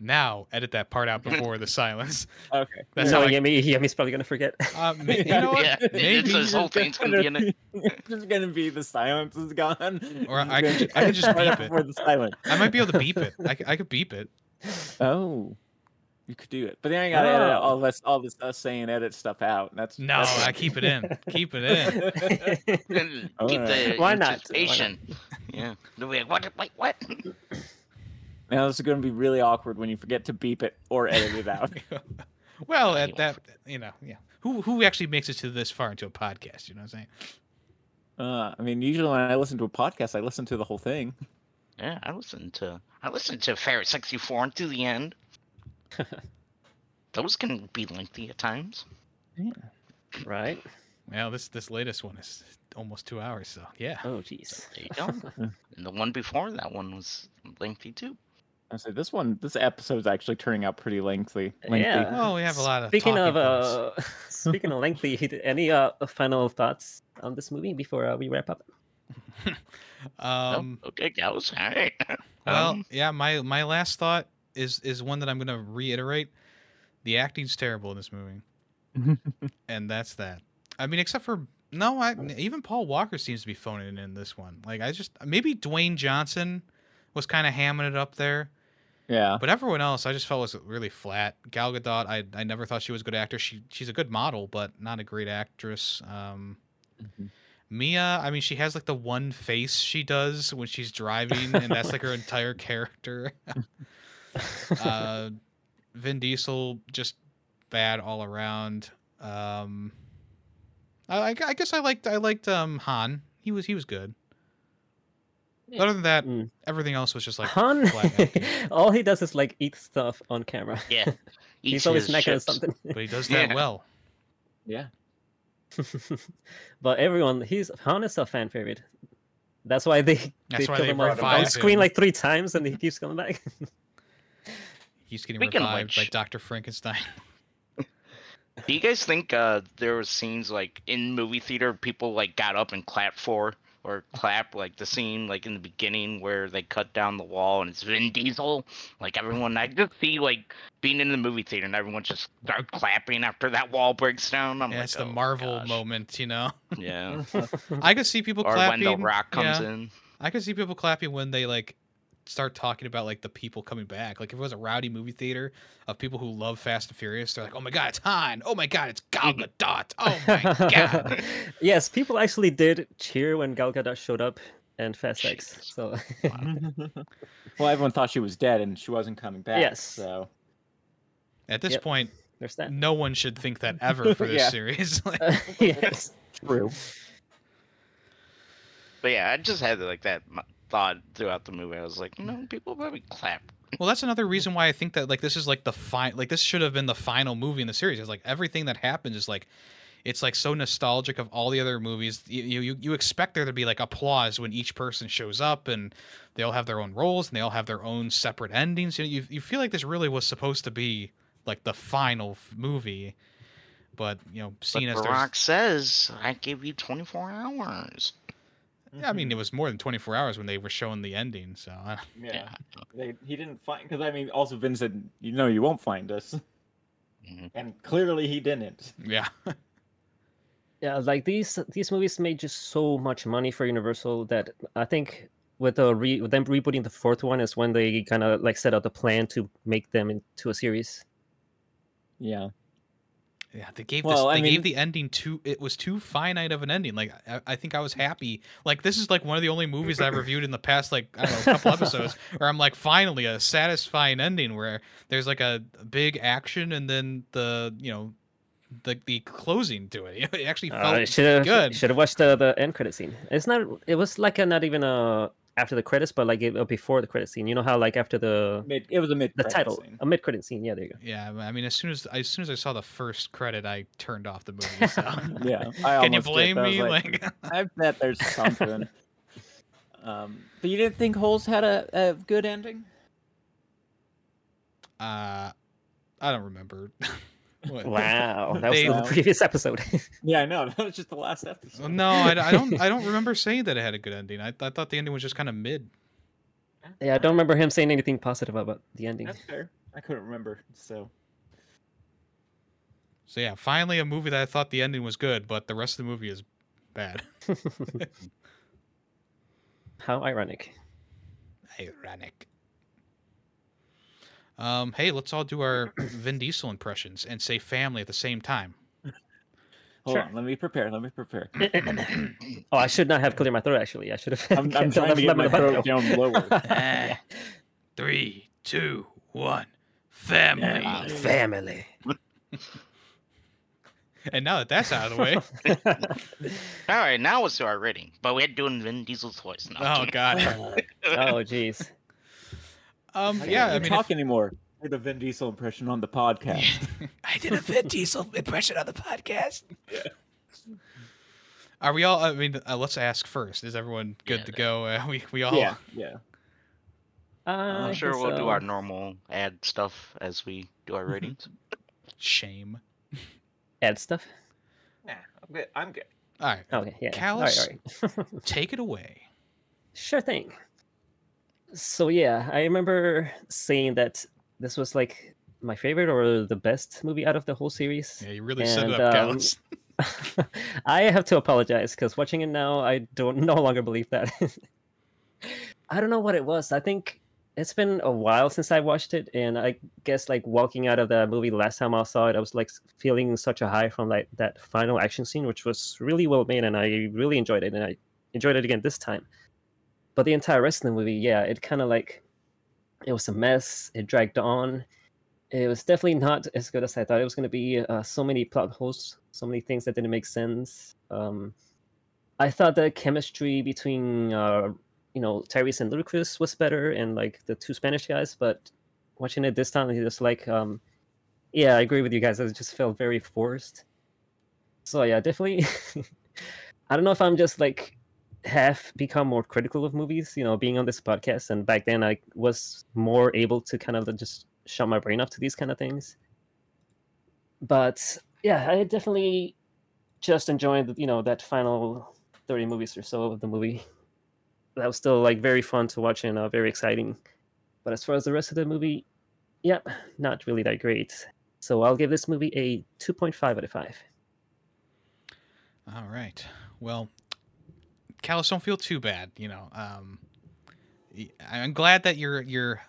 Now, edit that part out before the silence. Okay. That's no, how I- Yemmy, Yemmy's probably gonna forget. Uh, ma- you know what? Yeah, Maybe. it's this whole thing's gonna be in it. It's just gonna be the silence is gone. Or It's I could I could just beep it. before the silence. I might be able to beep it. I could beep it. Oh, you could do it, but then I gotta edit Oh. all this, all this us saying edit stuff out. and That's No, that's I keep it in. Keep it in. Keep right. the Why not? Why not? Yeah. They'll be like, what? Wait, what? Now this is gonna be really awkward when you forget to beep it or edit it out. well, at that, you know, yeah. Who who actually makes it to this far into a podcast? You know what I'm saying? Uh, I mean, usually when I listen to a podcast, I listen to the whole thing. Yeah, I listened to I listened to Ferret 64 to the end. Those can be lengthy at times. Yeah. Right? Well, this this latest one is almost two hours, so yeah. Oh, jeez. There you go. and the one before that one was lengthy too. I say this one, this episode is actually turning out pretty lengthy. lengthy. Yeah. Oh, we have a lot of Speaking of points. uh, speaking of lengthy, any uh final thoughts on this movie before uh, we wrap up? um, oh, okay, gals. All right. well, Um, yeah. My my last thought is is one that I'm gonna reiterate. The acting's terrible in this movie, and that's that. I mean, except for no, I even Paul Walker seems to be phoning in this one. Like I just maybe Dwayne Johnson was kind of hamming it up there, Yeah. But everyone else, I just felt was really flat. Gal Gadot, I I never thought she was a good actor. She she's a good model, but not a great actress. Um, Mhm. Mia, I mean, she has like the one face she does when she's driving, and that's like her entire character. uh, Vin Diesel, just bad all around. Um, I, I I guess I liked I liked um Han. He was he was good. Yeah. Other than that, Mm. everything else was just like Han, all he does is like eat stuff on camera. Yeah. He's always his snacking on chips. something. but he does that Yeah. well. Yeah. but everyone, he's Han is a fan favorite. That's why they That's they why kill they him on, revive on screen him. like three times, and he keeps coming back. He's getting Speaking of revived by Doctor Frankenstein. Do you guys think uh, there were scenes like in movie theater people like got up and clapped for or clap like the scene like in the beginning where they cut down the wall and it's Vin Diesel? Like everyone, I just see like being in the movie theater and everyone just start clapping after that wall breaks down. I'm yeah, like, it's the "Oh, Marvel gosh." moment, you know. Yeah. I could see people or clapping. when the Rock comes yeah. in. I could see people clapping when they like start talking about like the people coming back. Like if it was a rowdy movie theater of people who love Fast and Furious, they're like, "Oh my god, it's Han! Oh my god, it's Gal mm. Gadot! Oh my god!" yes, people actually did cheer when Gal Gadot showed up and Fast X. Jesus. So well, everyone thought she was dead and she wasn't coming back. Yes. So At this Yep. point, there's that. no one should think that ever for this Yeah. series. Like, yes. true. But yeah, I just had like that m- thought throughout the movie. I was like, no, people probably clap. Well, that's another reason why I think that like this is like the fine like this should have been the final movie in the series. It's like everything that happens is like it's like so nostalgic of all the other movies. You you you expect there to be like applause when each person shows up and they all have their own roles and they all have their own separate endings. You you, you feel like this really was supposed to be like the final f- movie. But, you know, But seeing The as Rock says, I give you 24 hours. Yeah, I mean it was more than 24 hours when they were showing the ending, so I, Yeah. They, he didn't find because I mean, also Vin said, "You know, you won't find us," Mhm. and clearly he didn't. yeah. Yeah, like these these movies made just so much money for Universal that I think with the re- with them rebooting the fourth one is when they kind of like set out the plan to make them into a series. Yeah. Yeah, they gave Well, this. I They mean- gave the ending too. It was too finite of an ending. Like I, I think I was happy. Like this is like one of the only movies I've reviewed in the past like I don't know a couple episodes where I'm like finally a satisfying ending where there's like a big action and then the you know the the closing to it. It actually felt Uh, should have good. should have watched the, the end credit scene. It's not. It was like a, not even a after the credits, but like it, uh, before the credit scene. You know how like after the Mid, it was a mid. the title, a mid credit scene. Yeah, there you go. Yeah, I mean, as soon as as soon as I saw the first credit, I turned off the movie. So. Yeah. I Can you almost did, blame I me? like, Like, I bet there's something. um, but you didn't think Holes had a, a good ending? uh, I don't remember. What? Wow, that was They- the uh, previous episode. Yeah, I know. That was just the last episode. No, I, I don't. I don't remember saying that it had a good ending. I, I thought the ending was just kind of mid. yeah, I don't remember him saying anything positive about the ending. That's fair. I couldn't remember. So So yeah, finally a movie that I thought the ending was good, but the rest of the movie is bad. How ironic. Ironic. Um, hey, let's all do our Vin Diesel impressions and say family at the same time. hold Sure. on. Let me prepare. Let me prepare. oh, I should not have cleared my throat. Actually, I should have. I'm, I'm trying to get my lemon throat down lower. Eh. Three, two, one. Family. Yeah. Family. And now that that's out of the way, All right, now let's do our rating. But we're doing Vin Diesel's voice now. oh god. oh, jeez. Um, I yeah, can't I mean, talk if- anymore. Did a Vin Diesel impression on the podcast. I did a Vin Diesel impression on the podcast. Are we all? I mean, uh, let's ask first. Is everyone good Yeah, to go? Uh, we we all. yeah, yeah. Uh, I'm sure we'll do uh, our normal ad stuff as we do our ratings. Shame. ad stuff. Nah, I'm good. I'm good. All right, Okay, yeah. Kalas. All right, all right. take it away. Sure thing. So yeah, I remember saying that this was like my favorite or the best movie out of the whole series. Yeah, you really set it up, um, I have to apologize because watching it now, I don't no longer believe that. I don't know what it was. I think it's been a while since I watched it, and I guess like walking out of the movie last time I saw it, I was like feeling such a high from like that final action scene, which was really well made, and I really enjoyed it, and I enjoyed it again this time. But the entire wrestling movie, yeah, it kind of like it was a mess. It dragged on. It was definitely not as good as I thought it was going to be. Uh, so many plot holes, so many things that didn't make sense. Um, I thought the chemistry between uh, you know Tyrese and Ludacris was better, and like the two Spanish guys. But watching it this time, it was like, um, yeah, I agree with you guys. It just felt very forced. So yeah, definitely. I don't know if I'm just like have become more critical of movies, you know, being on this podcast. And back then, I was more able to kind of just shut my brain off to these kind of things. But yeah, I definitely just enjoyed, you know, that final 30 movies or so of the movie. That was still like very fun to watch and uh, very exciting. But as far as the rest of the movie, yeah, not really that great. So I'll give this movie a 2.5 out of 5. All right. Well, Kalas, don't feel too bad. You know, um, I'm glad that you're you're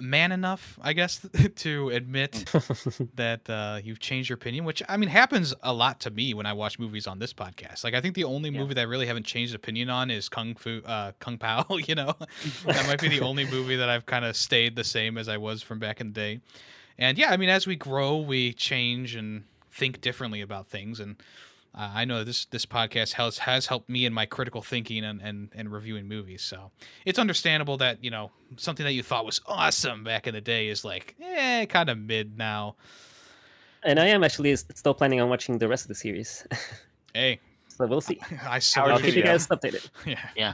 man enough, I guess, to admit that uh, you've changed your opinion. Which I mean happens a lot to me when I watch movies on this podcast. Like I think the only Yeah. movie that I really haven't changed opinion on is Kung Fu, uh, Kung Pao. You know, that might be the only movie that I've kind of stayed the same as I was from back in the day. And yeah, I mean, as we grow, we change and think differently about things. And uh, I know this this podcast has has helped me in my critical thinking and, and and reviewing movies. So it's understandable that you know something that you thought was awesome back in the day is like eh, kind of mid now. And I am actually still planning on watching the rest of the series. Hey, so we'll see. I Howard salute I'll keep you you. guys updated. Yeah. Yeah.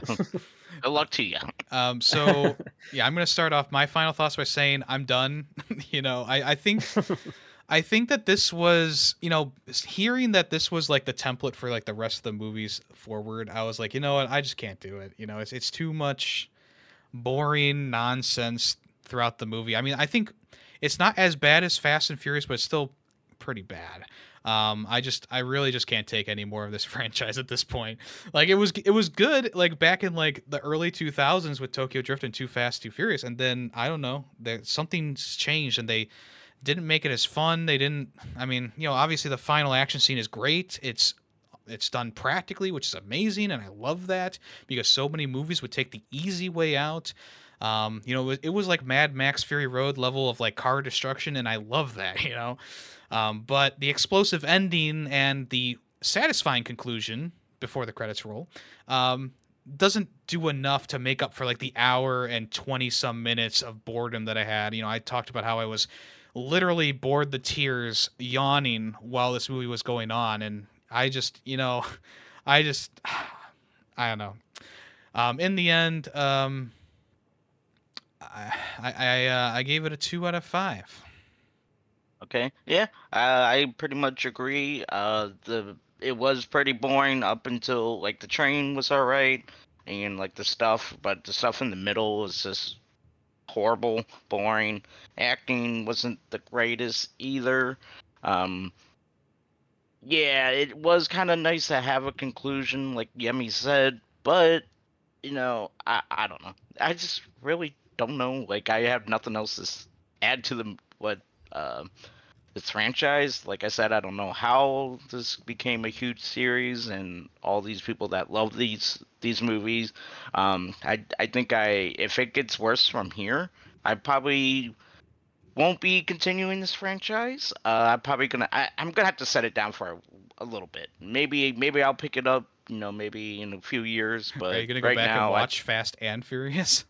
Good luck to you. Um, so yeah, I'm gonna start off my final thoughts by saying I'm done. you know, I, I think I think that this was, you know, hearing that this was like the template for like the rest of the movies forward, I was like, you know what, I just can't do it. You know, it's it's too much boring nonsense throughout the movie. I mean, I think it's not as bad as Fast and Furious, but it's still pretty bad. Um, I just, I really just can't take any more of this franchise at this point. Like it was, it was good, like back in like the early 2000s with Tokyo Drift and Too Fast, Too Furious, and then I don't know, there something's changed, and they didn't make it as fun. They didn't. I mean, you know, obviously the final action scene is great. It's it's done practically, which is amazing, and I love that because so many movies would take the easy way out. Um, you know, it was, it was like Mad Max Fury Road level of like car destruction, and I love that. You know, um, but the explosive ending and the satisfying conclusion before the credits roll um, doesn't do enough to make up for like the hour and 20 some minutes of boredom that I had. You know, I talked about how I was literally bored the tears yawning while this movie was going on and I just, you know, I just I don't know. Um in the end, um I I I, uh, I gave it a 2 out of 5. Okay. Yeah. I pretty much agree. Uh, the it was pretty boring up until like the train was all right, and like the stuff, but the stuff in the middle was just horrible, boring. Acting wasn't the greatest either. Um, yeah, it was kind of nice to have a conclusion, like Yemmy said, but you know, I I don't know. I just really don't know. Like I have nothing else to add to the what um this franchise. Like I said, I don't know how this became a huge series and all these people that love these these movies. Um, I I think I if it gets worse from here, I probably won't be continuing this franchise. Uh, I'm probably gonna I, I'm gonna have to set it down for a, a little bit. Maybe maybe I'll pick it up. You know, maybe in a few years. But Are you going to go right back now, and I- watch Fast and Furious?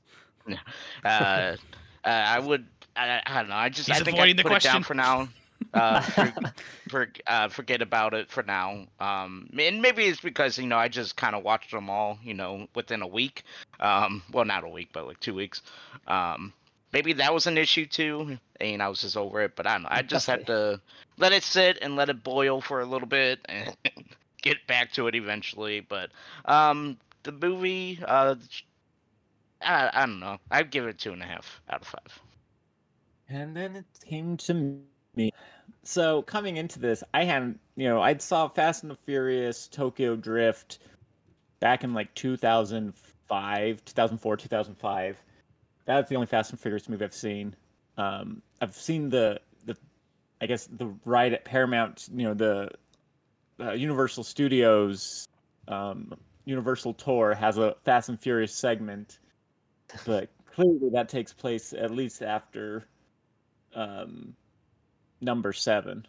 uh, uh, I would. I, I don't know. I just. He's I think I put it down for now. Uh, for, for, uh, forget about it for now. Um, and maybe it's because you know I just kind of watched them all. You know, within a week. Um, well, not a week, but like two weeks. Um, maybe that was an issue too, and I was just over it. But I don't know. I just had to let it sit and let it boil for a little bit and get back to it eventually. But um, the movie, uh, I, I don't know. I'd give it two and a half out of five. And then it came to me. So coming into this, I hadn't, you know, I'd saw Fast and the Furious, Tokyo Drift back in like 2005, 2004, 2005. that's the only Fast and Furious movie I've seen. Um, I've seen the the, I guess the ride at Paramount. You know the uh, Universal Studios, um, Universal Tour has a Fast and Furious segment, but clearly that takes place at least after um, number seven.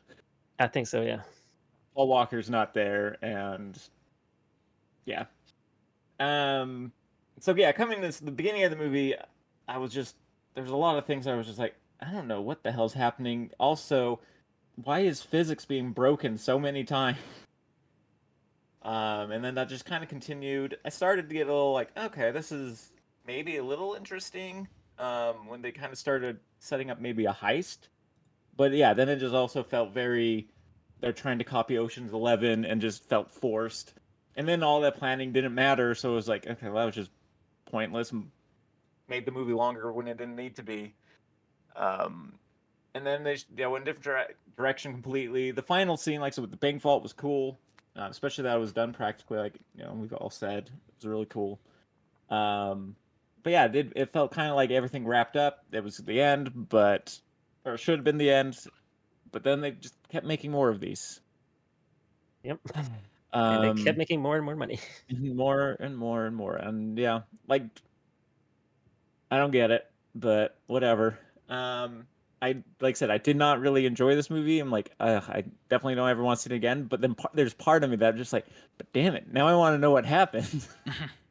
I think so. Yeah. Paul Walker's not there, and yeah. Um. So yeah, coming to the beginning of the movie, I was just there's a lot of things I was just like, I don't know what the hell's happening. Also, why is physics being broken so many times? Um, and then that just kind of continued. I started to get a little like, okay, this is maybe a little interesting. Um, when they kind of started setting up maybe a heist, but yeah, then it just also felt very. They're trying to copy Ocean's Eleven and just felt forced. And then all that planning didn't matter, so it was like, okay, well, that was just pointless. Made the movie longer when it didn't need to be. Um, and then they they went a different dire- direction completely. The final scene, like so, with the bank vault was cool, uh, especially that it was done practically, like you know we've all said, it was really cool. Um, but yeah, it it felt kind of like everything wrapped up. It was the end, but or should have been the end. But then they just kept making more of these. Yep. Um, and they kept making more and more money. more and more and more and yeah like i don't get it but whatever um i like i said i did not really enjoy this movie i'm like Ugh, i definitely don't ever want to see it again but then par- there's part of me that I'm just like but damn it now i want to know what happened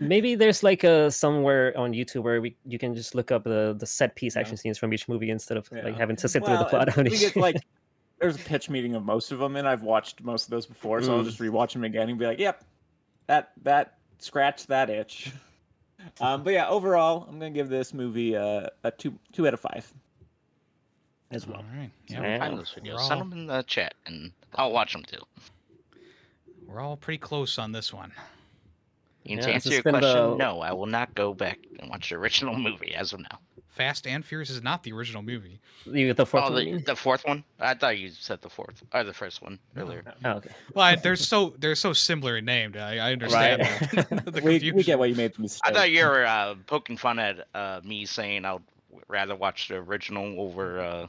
Maybe there's like a somewhere on YouTube where we you can just look up the the set piece Yeah. action scenes from each movie instead of Yeah. like having to sit Well, through the plot and on we each. get, like there's a pitch meeting of most of them and i've watched most of those before so i'll Mm. just rewatch them again and be like yep that that scratch that itch um but yeah overall i'm gonna give this movie uh, a two two out of five as well All right. Yeah, Yeah. Find those videos. We're Send them in the chat, and I'll watch them too. we're all pretty close on this one. And Yeah, to answer your question, the- no, I will not go back and watch the original movie as of now. Fast and Furious is not the original movie. You the fourth oh, one. the, the fourth one? I thought you said the fourth or the first one No. earlier. Oh, okay. Well, I, they're so they're so similar named. I, I understand Right. the, the we, confusion. we get why you made the mistake I thought you were uh, poking fun at uh, me saying I'd rather watch the original over. Uh,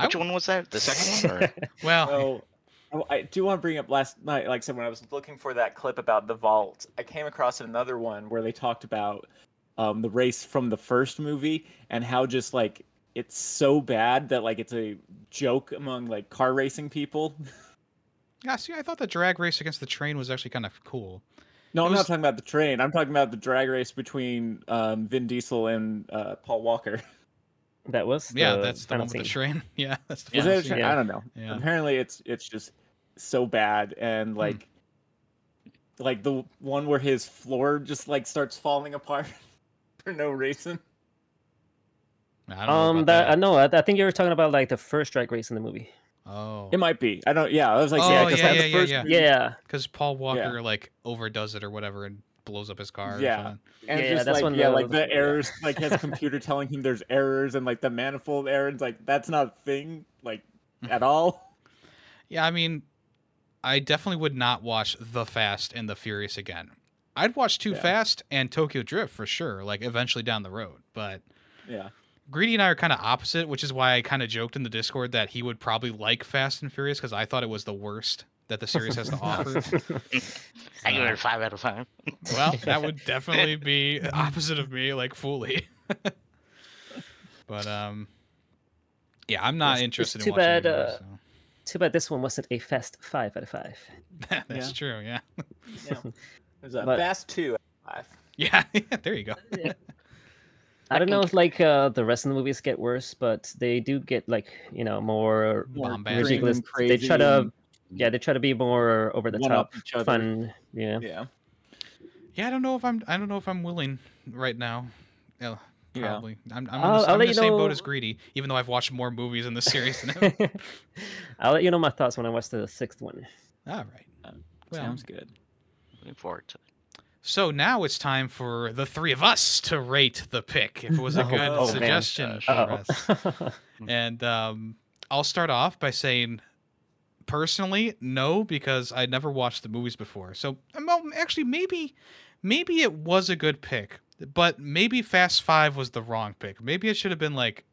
which w- one was that? The second one? Or? Well, So, oh, I do want to bring up last night, like I said, when I was looking for that clip about the vault, I came across another one where they talked about um, the race from the first movie and how just like it's so bad that like it's a joke among like car racing people. yeah. See, I thought the drag race against the train was actually kind of cool. No, It I'm was- not talking about the train. I'm talking about the drag race between um, Vin Diesel and uh, Paul Walker. That was yeah, that's the one with the train. Yeah, that's the Is final it a train? Yeah. I don't know. Yeah. Apparently, it's it's just so bad Hmm. and like like the one where his floor just like starts falling apart for no reason. I don't Um, about that, I that. know. I, I think you were talking about like the first drag race in the movie. Oh, It might be. I don't. Yeah, I was like, Oh, yeah, 'cause yeah, that's yeah, the yeah, first yeah. movie, Yeah, because Paul Walker like overdoes it or whatever and blows up his car. Yeah. something. And Yeah, just that's like when yeah, like the yeah. errors, like his computer telling him there's errors and like the manifold errors, like that's not a thing, like at all. Yeah, I mean, I definitely would not watch The Fast and The Furious again. I'd watch Too Yeah. Fast and Tokyo Drift for sure, like eventually down the road. But Yeah. Greedy and I are kind of opposite, which is why I kind of joked in the Discord that he would probably like Fast and Furious because I thought it was the worst that the series has to offer. I give it a five out of five. Well, that would definitely be opposite of me, like fully. but um, yeah, I'm not It's- it's interested too in watching. bad, the uh, movie, Too bad this one wasn't a fast five out of five. so. That's Yeah. true. Yeah. Yeah. There's a But- fast two. Five. Yeah. there you go. I don't know if like uh, the rest of the movies get worse, but they do get like you know more Bombastic. ridiculous. and They try to yeah, they try to be more over the one top, up each other. fun. Yeah. Yeah. Yeah, I don't know if I'm. I don't know if I'm willing right now. Yeah, Yeah. probably. I'm. I'm, I'll- in the, I'll I'm in the you same boat as Greedy, even though I've watched more movies in the series than. I'll let you know my thoughts when I watch the sixth one. All right. Well, Sounds good. Looking forward to it. so now it's time for the three of us to rate the pick. If it was a Oh, good oh, man. suggestion for us. And um, I'll start off by saying, personally, no, because I never watched the movies before. So, um, well, actually, maybe, maybe it was a good pick. But maybe Fast Five was the wrong pick. Maybe it should have been like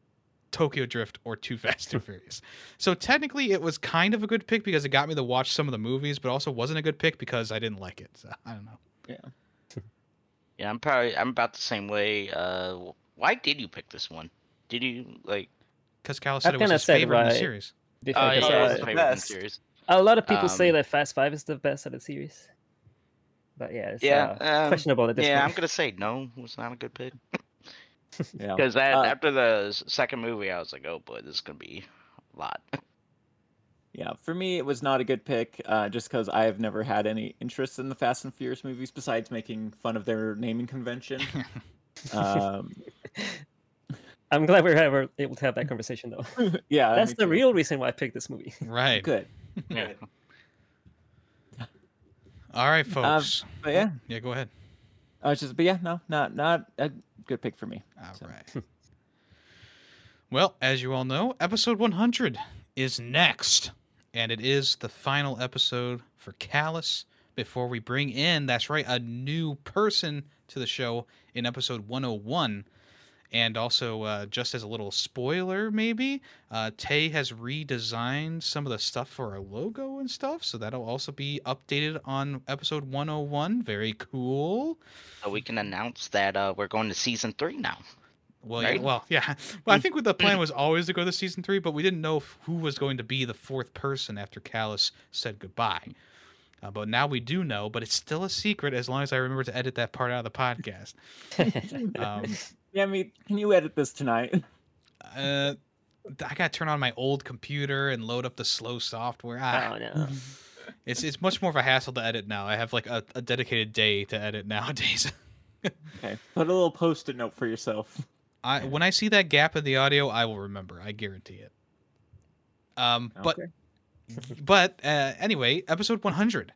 Tokyo Drift or Too Fast and Furious. So technically, it was kind of a good pick because it got me to watch some of the movies, but also wasn't a good pick because I didn't like it. So I don't know. Yeah, Yeah, I'm probably I'm about the same way. Uh, why did you pick this one? Did you like? Because Cal said it was his said favorite in the series. Before, Oh I yeah, guess, it uh, was the my favorite in the series. a lot of people say Um, that Fast Five is the best of the series. But yeah, it's Yeah, uh, um, questionable at this Yeah, I'm gonna say no. It was not a good pick Yeah. because Uh, after the second movie, I was like, oh boy, this is gonna be a lot. Yeah, for me, it was not a good pick, uh, just because I have never had any interest in the Fast and Furious movies besides making fun of their naming convention. um, I'm glad we were able to have that conversation though. yeah, That's the too. real reason why I picked this movie. Right. Good. Yeah. Good. All right, um, folks. But yeah, yeah, go ahead. I was just, but yeah, no, not not a good pick for me. All So- right. well, as you all know, episode 100 is next, and it is the final episode for Kalas before we bring in, that's right, a new person to the show in episode 101. And also, uh, just as a little spoiler, maybe, uh, Tay has redesigned some of the stuff for our logo and stuff. So that'll also be updated on episode 101. Very cool. So we can announce that uh, we're going to season three now. Well, Right? yeah, well, yeah. Well, I think the plan was always to go to season three, but we didn't know who was going to be the fourth person after Kalas said goodbye. Uh, but now we do know, but it's still a secret as long as I remember to edit that part out of the podcast. Um, Yeah, I mean, can you edit this tonight? uh, I got to turn on my old computer and load up the slow software. Ah, oh no. it's it's much more of a hassle to edit now. I have like a, a dedicated day to edit nowadays. Okay, put a little post-it note for yourself. I when I see that gap in the audio, I will remember. I guarantee it. Um, but Okay. but uh, anyway, episode 100.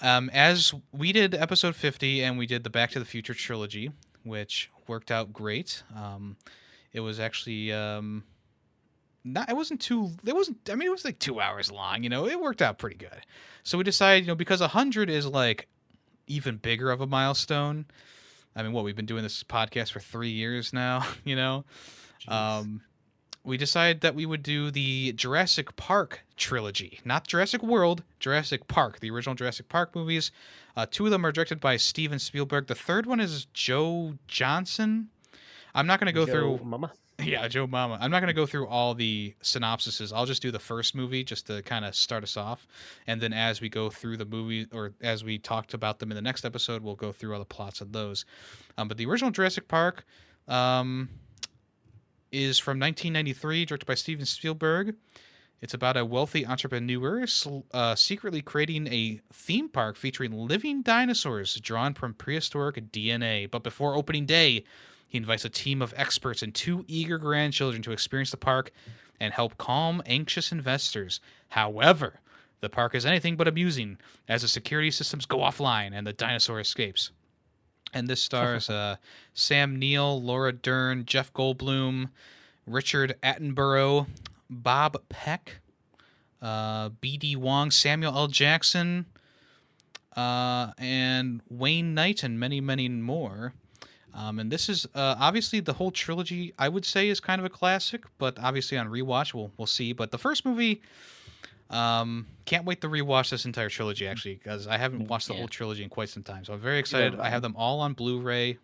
Um, as we did episode 50 and we did the Back to the Future trilogy, which worked out great. Um, it was actually um, not. It wasn't too. It wasn't. I mean, it was like two hours long. You know, it worked out pretty good. So we decided, you know, because 100 is like even bigger of a milestone. I mean, what we've been doing this podcast for three years now. You know, um, we decided that we would do the Jurassic Park trilogy, not Jurassic World, Jurassic Park, the original Jurassic Park movies. Uh, two of them are directed by Steven Spielberg. The third one is Joe Johnston. I'm not going to go Joe through. Mama. Yeah, Joe Mama. I'm not going to go through all the synopsises. I'll just do the first movie just to kind of start us off. And then as we go through the movie, or as we talked about them in the next episode, we'll go through all the plots of those. Um, but the original Jurassic Park um, is from 1993, directed by Steven Spielberg. It's about a wealthy entrepreneur uh, secretly creating a theme park featuring living dinosaurs drawn from prehistoric DNA. But before opening day, he invites a team of experts and two eager grandchildren to experience the park and help calm anxious investors. However, the park is anything but amusing as the security systems go offline and the dinosaur escapes. And this stars uh, Sam Neill, Laura Dern, Jeff Goldblum, Richard Attenborough, Bob Peck, uh, B.D. Wong, Samuel L. Jackson, uh, and Wayne Knight, and many, many more. Um, and this is uh, obviously the whole trilogy. I would say is kind of a classic, but obviously on rewatch we'll we'll see. But the first movie, um, can't wait to rewatch this entire trilogy actually because I haven't watched the Yeah. whole trilogy in quite some time. So I'm very excited. I have them all on Blu-ray.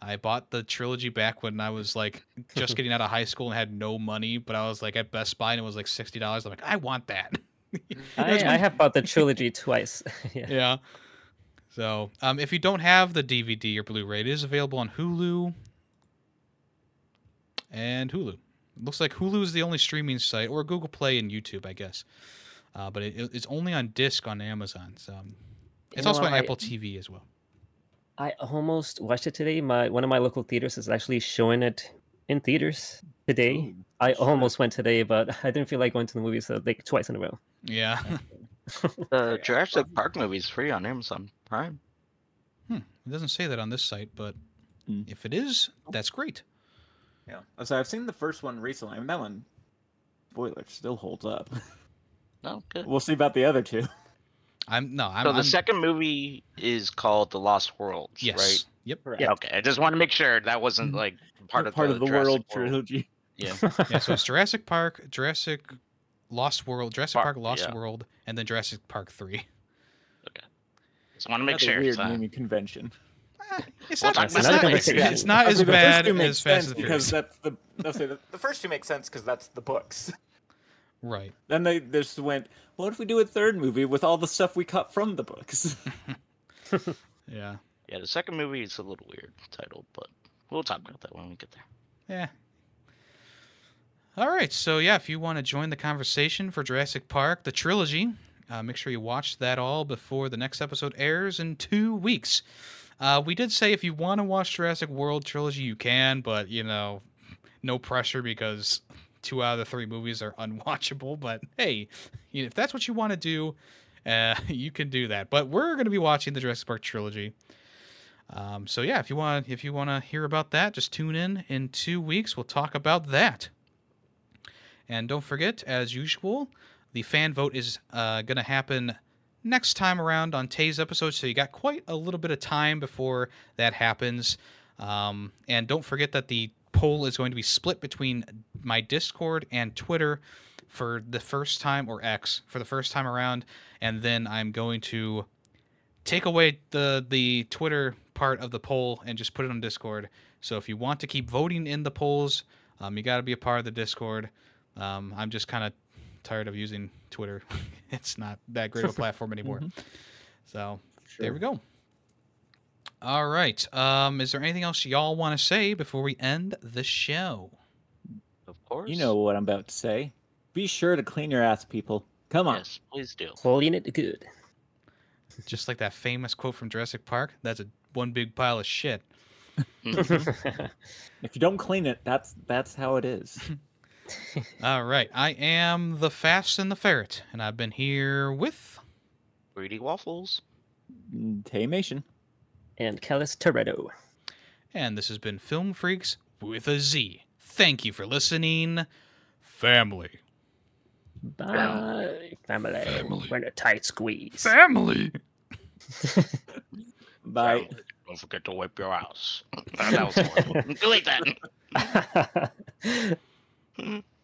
I bought the trilogy back when I was like just getting out of high school and had no money, but I was like at Best Buy and it was like sixty dollars. I'm like, I want that. I, one- I have bought the trilogy twice. yeah. yeah. So, um, if you don't have the DVD or Blu-ray, it is available on Hulu and Hulu. It looks like Hulu is the only streaming site, or Google Play and YouTube, I guess. Uh, but it, it's only on disc on Amazon. So um, it's You also what, on I- Apple TV as well. I almost watched it today. My one of my local theaters is actually showing it in theaters today. I almost went today, but I didn't feel like going to the movies so like twice in a row. Yeah. The Jurassic Park movie is free on Amazon Prime. hmm. It doesn't say that on this site, but Hmm. if it is, that's great. Yeah. So I've seen the first one recently. I mean, that one, spoiler, still holds up. Oh, good. we'll see about the other two. I'm no. I'm, so the I'm- second movie is called The Lost Worlds, Yes. right? Correct. Yeah. Okay, I just want to make sure that wasn't like part of part the, of the Jurassic world trilogy. Yeah. Yeah, so it's Jurassic Park, Jurassic Lost World, Jurassic Park, Park, Lost yeah. World, and then Jurassic Park 3. Okay. Just want to make Another sure. Weird so- naming convention. Eh, It's We'll not, talk it's not, it's, it's not as was gonna- the first bad as Fast and the because that's the. I'll the, the first two make sense because that's the books. Right. Then they just went. What if we do a third movie with all the stuff we cut from the books? Yeah. Yeah, the second movie is a little weird title, but we'll talk about that when we get there. Yeah. All right. So, yeah, if you want to join the conversation for Jurassic Park, the trilogy, uh, make sure you watch that all before the next episode airs in two weeks. Uh, we did say if you want to watch Jurassic World trilogy, you can, but, you know, no pressure because two out of the three movies are unwatchable. But hey, if that's what you want to do, uh, you can do that. But we're going to be watching the Jurassic Park trilogy. Um, so yeah, if you want if you want to hear about that, just tune in in two weeks. We'll talk about that. And don't forget, as usual, the fan vote is uh, going to happen next time around on Tay's episode. So you got quite a little bit of time before that happens. Um, and don't forget that the poll is going to be split between my Discord and Twitter for the first time, or X for the first time around. And then I'm going to take away the the Twitter part of the poll and just put it on Discord. So if you want to keep voting in the polls, um, you got to be a part of the Discord. Um, I'm just kind of tired of using Twitter. it's not that great of a platform anymore. So there we go. All right. Um, is there anything else y'all want to say before we end the show? Of course. you know what I'm about to say. Be sure to clean your ass, people. Come on. Yes, please do. Holding it good. Just like that famous quote from Jurassic Park. That's a one big pile of shit. If you don't clean it, that's that's how it is. All right. I am the Fast and the Ferret, and I've been here with. Greedy waffles. Taymation. And Kalas Toretto. And this has been Film Freakz with a Z. Thank you for listening, family. Bye, family. Family. We're in a tight squeeze. Family. Bye. Don't forget to wipe your ass. that was. Delete that.